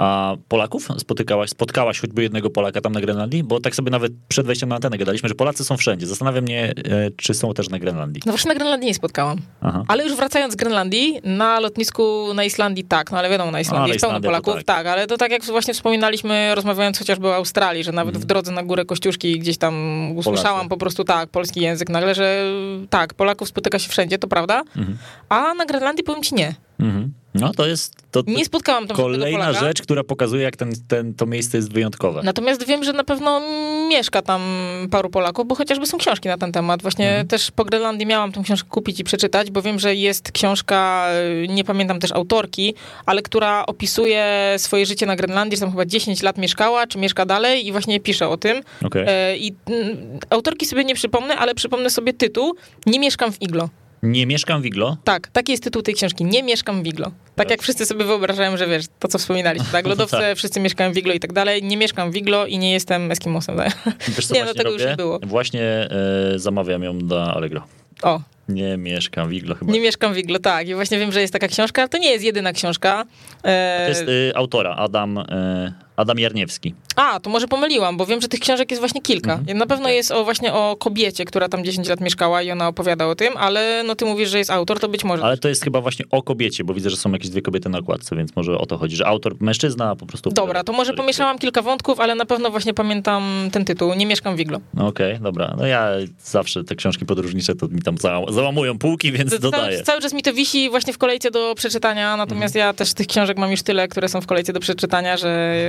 A Polaków spotykałaś, spotkałaś choćby jednego Polaka tam na Grenlandii? Bo tak sobie nawet przed wejściem na antenę gadaliśmy, że Polacy są wszędzie. Zastanawia mnie, e, czy są też na Grenlandii. No właśnie na Grenlandii nie spotkałam. Aha. Ale już wracając z Grenlandii, na lotnisku na Islandii tak, no ale wiadomo, na Islandii jest pełno Islandia to Polaków, tak. tak. ale to tak jak właśnie wspominaliśmy, rozmawiając chociażby o Australii, że nawet w drodze na górę Kościuszki gdzieś tam usłyszałam. Polacy. po prostu tak, polski język nagle, że tak, Polaków spotyka się wszędzie, to prawda, Mhm. a na Grenlandii powiem ci nie. Mhm. No to jest to, Nie spotkałam tam kolejna rzecz, która pokazuje, jak ten, ten, to miejsce jest wyjątkowe. Natomiast wiem, że na pewno mieszka tam paru Polaków, bo chociażby są książki na ten temat. Właśnie Mhm. też po Grenlandii miałam tą książkę kupić i przeczytać, bo wiem, że jest książka, y, nie pamiętam też autorki, ale która opisuje swoje życie na Grenlandii, że tam chyba 10 lat mieszkała, czy mieszka dalej i właśnie pisze o tym. Okej. E, I mm, autorki sobie nie przypomnę, ale przypomnę sobie tytuł Nie mieszkam w iglo. Nie mieszkam w Iglo. Tak, taki jest tytuł tej książki. Nie mieszkam w iglo. Tak jak wszyscy sobie wyobrażają, że wiesz, to co wspominaliśmy, tak? [laughs] Lodowce, Tak. wszyscy mieszkają w iglo i tak dalej. Nie mieszkam w iglo i nie jestem Eskimosem. Tak? Wiesz, co [laughs] Nie, no tego już robię? nie było. Właśnie e, zamawiam ją na Allegro. O, Nie mieszkam w Iglo chyba. nie mieszkam w iglo, tak. I właśnie wiem, że jest taka książka, ale to nie jest jedyna książka. E, To jest y, autora, Adam, y, Adam Jarniewski. A, to może pomyliłam, bo wiem, że tych książek jest właśnie kilka. Mhm. Na pewno Okej. jest o właśnie o kobiecie, która tam 10 lat mieszkała i ona opowiada o tym, ale no ty mówisz, że jest autor, to być może. Ale to jest chyba właśnie o kobiecie, bo widzę, że są jakieś dwie kobiety na okładce, więc może o to chodzi, że autor mężczyzna, po prostu... Dobra, to może pomieszałam kilka wątków, ale na pewno właśnie pamiętam ten tytuł. Nie mieszkam w iglo. No Okej, dobra. No ja zawsze te książki podróżnicze to mi tam za, załamują półki, więc Cały, dodaję. cały czas mi to wisi właśnie w kolejce do przeczytania, natomiast Mhm. ja też tych książek mam już tyle, które są w kolejce do przeczytania, że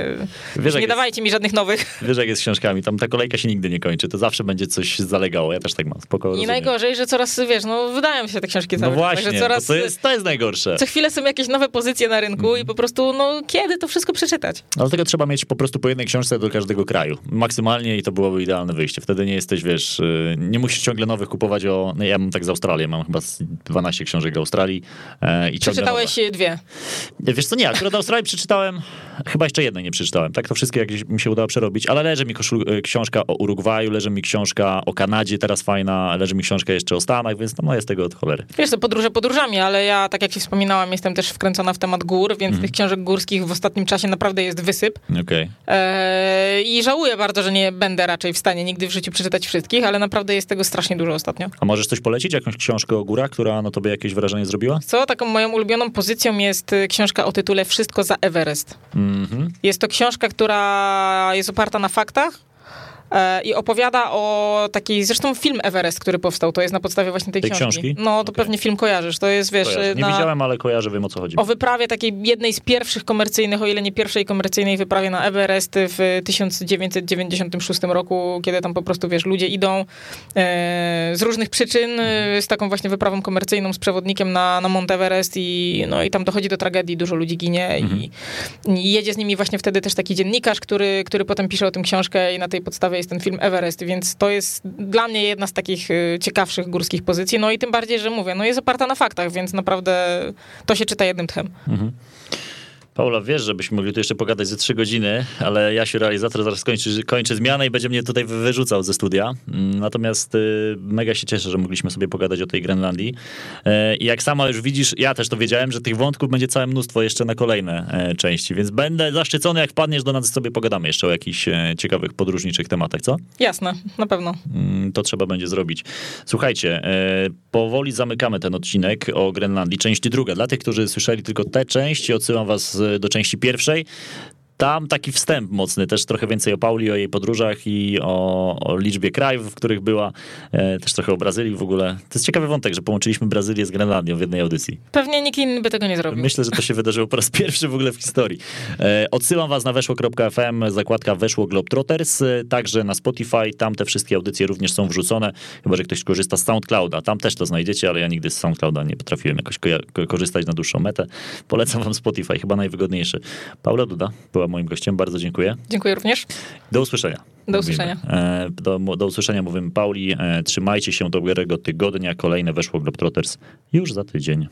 Wiesz, nie jak dawajcie mi żadnych nowych. Wiesz, jak jest z książkami, tam ta kolejka się nigdy nie kończy, to zawsze będzie coś zalegało, ja też tak mam, spoko, I rozumiem. najgorzej, że coraz, wiesz, no wydają się te książki No cały czas, właśnie, bo coraz... to jest, to jest najgorsze. Co chwilę są jakieś nowe pozycje na rynku Mhm. i po prostu, no kiedy to wszystko przeczytać? Dlatego trzeba mieć po prostu po jednej książce do każdego kraju. Maksymalnie i to byłoby idealne wyjście. Wtedy nie jesteś, wiesz, y, nie musisz ciągle nowych kupować o... No ja mam tak z Australii, mam chyba z 12 książek o Australii e, i Przeczytałeś dwie. nowe. Wiesz co, nie, akurat Australii przeczytałem, chyba jeszcze jednej nie przeczytałem. Tak to wszystkie jakieś mi się udało przerobić, ale leży mi koszul, y, książka o Urugwaju, leży mi książka o Kanadzie, teraz fajna, leży mi książka jeszcze o Stanach, więc no jest tego od cholery. Wiesz, to podróże podróżami, ale ja, tak jak ci wspominałam, jestem też wkręcona w temat gór, więc Mhm. tych książek górskich w ostatnim czasie naprawdę jest wysyp. Okej. Eee, I żałuję bardzo, że nie będę raczej w stanie nigdy w życiu przeczytać wszystkich, ale naprawdę jest tego strasznie dużo ostatnio. A możesz coś polecić? Jakąś książkę o górach, która na tobie jakieś wrażenie zrobiła? Co? Taką moją ulubioną pozycją jest y, książka o tytule Wszystko za Everest. Mhm. Jest to książka, która jest oparta na faktach, i opowiada o takiej, zresztą film Everest, który powstał, to jest na podstawie właśnie tej, Tej książki. książki? No, to Okej. pewnie film kojarzysz, to jest, wiesz, Kojarzę. Nie na, widziałem, ale kojarzę, wiem o co chodzi. o wyprawie takiej jednej z pierwszych komercyjnych, o ile nie pierwszej komercyjnej wyprawie na Everest w 1996 roku, kiedy tam po prostu, wiesz, ludzie idą e, z różnych przyczyn e, z taką właśnie wyprawą komercyjną, z przewodnikiem na, na Mount Everest i, no, i tam dochodzi do tragedii, dużo ludzi ginie i, i jedzie z nimi właśnie wtedy też taki dziennikarz, który, który potem pisze o tym książkę i na tej podstawie jest ten film Everest, więc to jest dla mnie jedna z takich e, ciekawszych górskich pozycji, no i tym bardziej, że mówię, no jest oparta na faktach, więc naprawdę to się czyta jednym tchem. Paula, wiesz, żebyśmy mogli tu jeszcze pogadać ze trzy godziny, ale ja się realizator zaraz kończy, kończy zmianę i będzie mnie tutaj wy- wyrzucał ze studia. Mm, Natomiast y, mega się cieszę, że mogliśmy sobie pogadać o tej Grenlandii. E, I jak sama już widzisz, ja też to wiedziałem, że tych wątków będzie całe mnóstwo jeszcze na kolejne e, części, więc będę zaszczycony, jak wpadniesz do nas sobie pogadamy jeszcze o jakichś e, ciekawych podróżniczych tematach, co? Jasne, na pewno. Mm, To trzeba będzie zrobić. Słuchajcie, powoli zamykamy ten odcinek o Grenlandii. Część druga. Dla tych, którzy słyszeli tylko tę część, odsyłam was do części pierwszej. Tam taki wstęp mocny, też trochę więcej o Pauli, o jej podróżach i o, o liczbie krajów, w których była, e, też trochę o Brazylii w ogóle. To jest ciekawy wątek, że połączyliśmy Brazylię z Grenlandią w jednej audycji. Pewnie nikt inny by tego nie zrobił. Myślę, że to się wydarzyło po raz pierwszy w ogóle w historii. E, Odsyłam was na weszło.fm, zakładka Weszło Globetrotters, e, także na Spotify, tam te wszystkie audycje również są wrzucone, chyba, że ktoś korzysta z SoundClouda, tam też to znajdziecie, ale ja nigdy z SoundClouda nie potrafiłem jakoś korzystać na dłuższą metę. Polecam wam Spotify, chyba najwygodniejszy. Paula Duda była moim gościem, bardzo dziękuję. Dziękuję również. Do usłyszenia. Do usłyszenia. E, Do, do usłyszenia mówimy Pauli, E, trzymajcie się dobrego tygodnia, kolejne Weszło Globetrotters już za tydzień.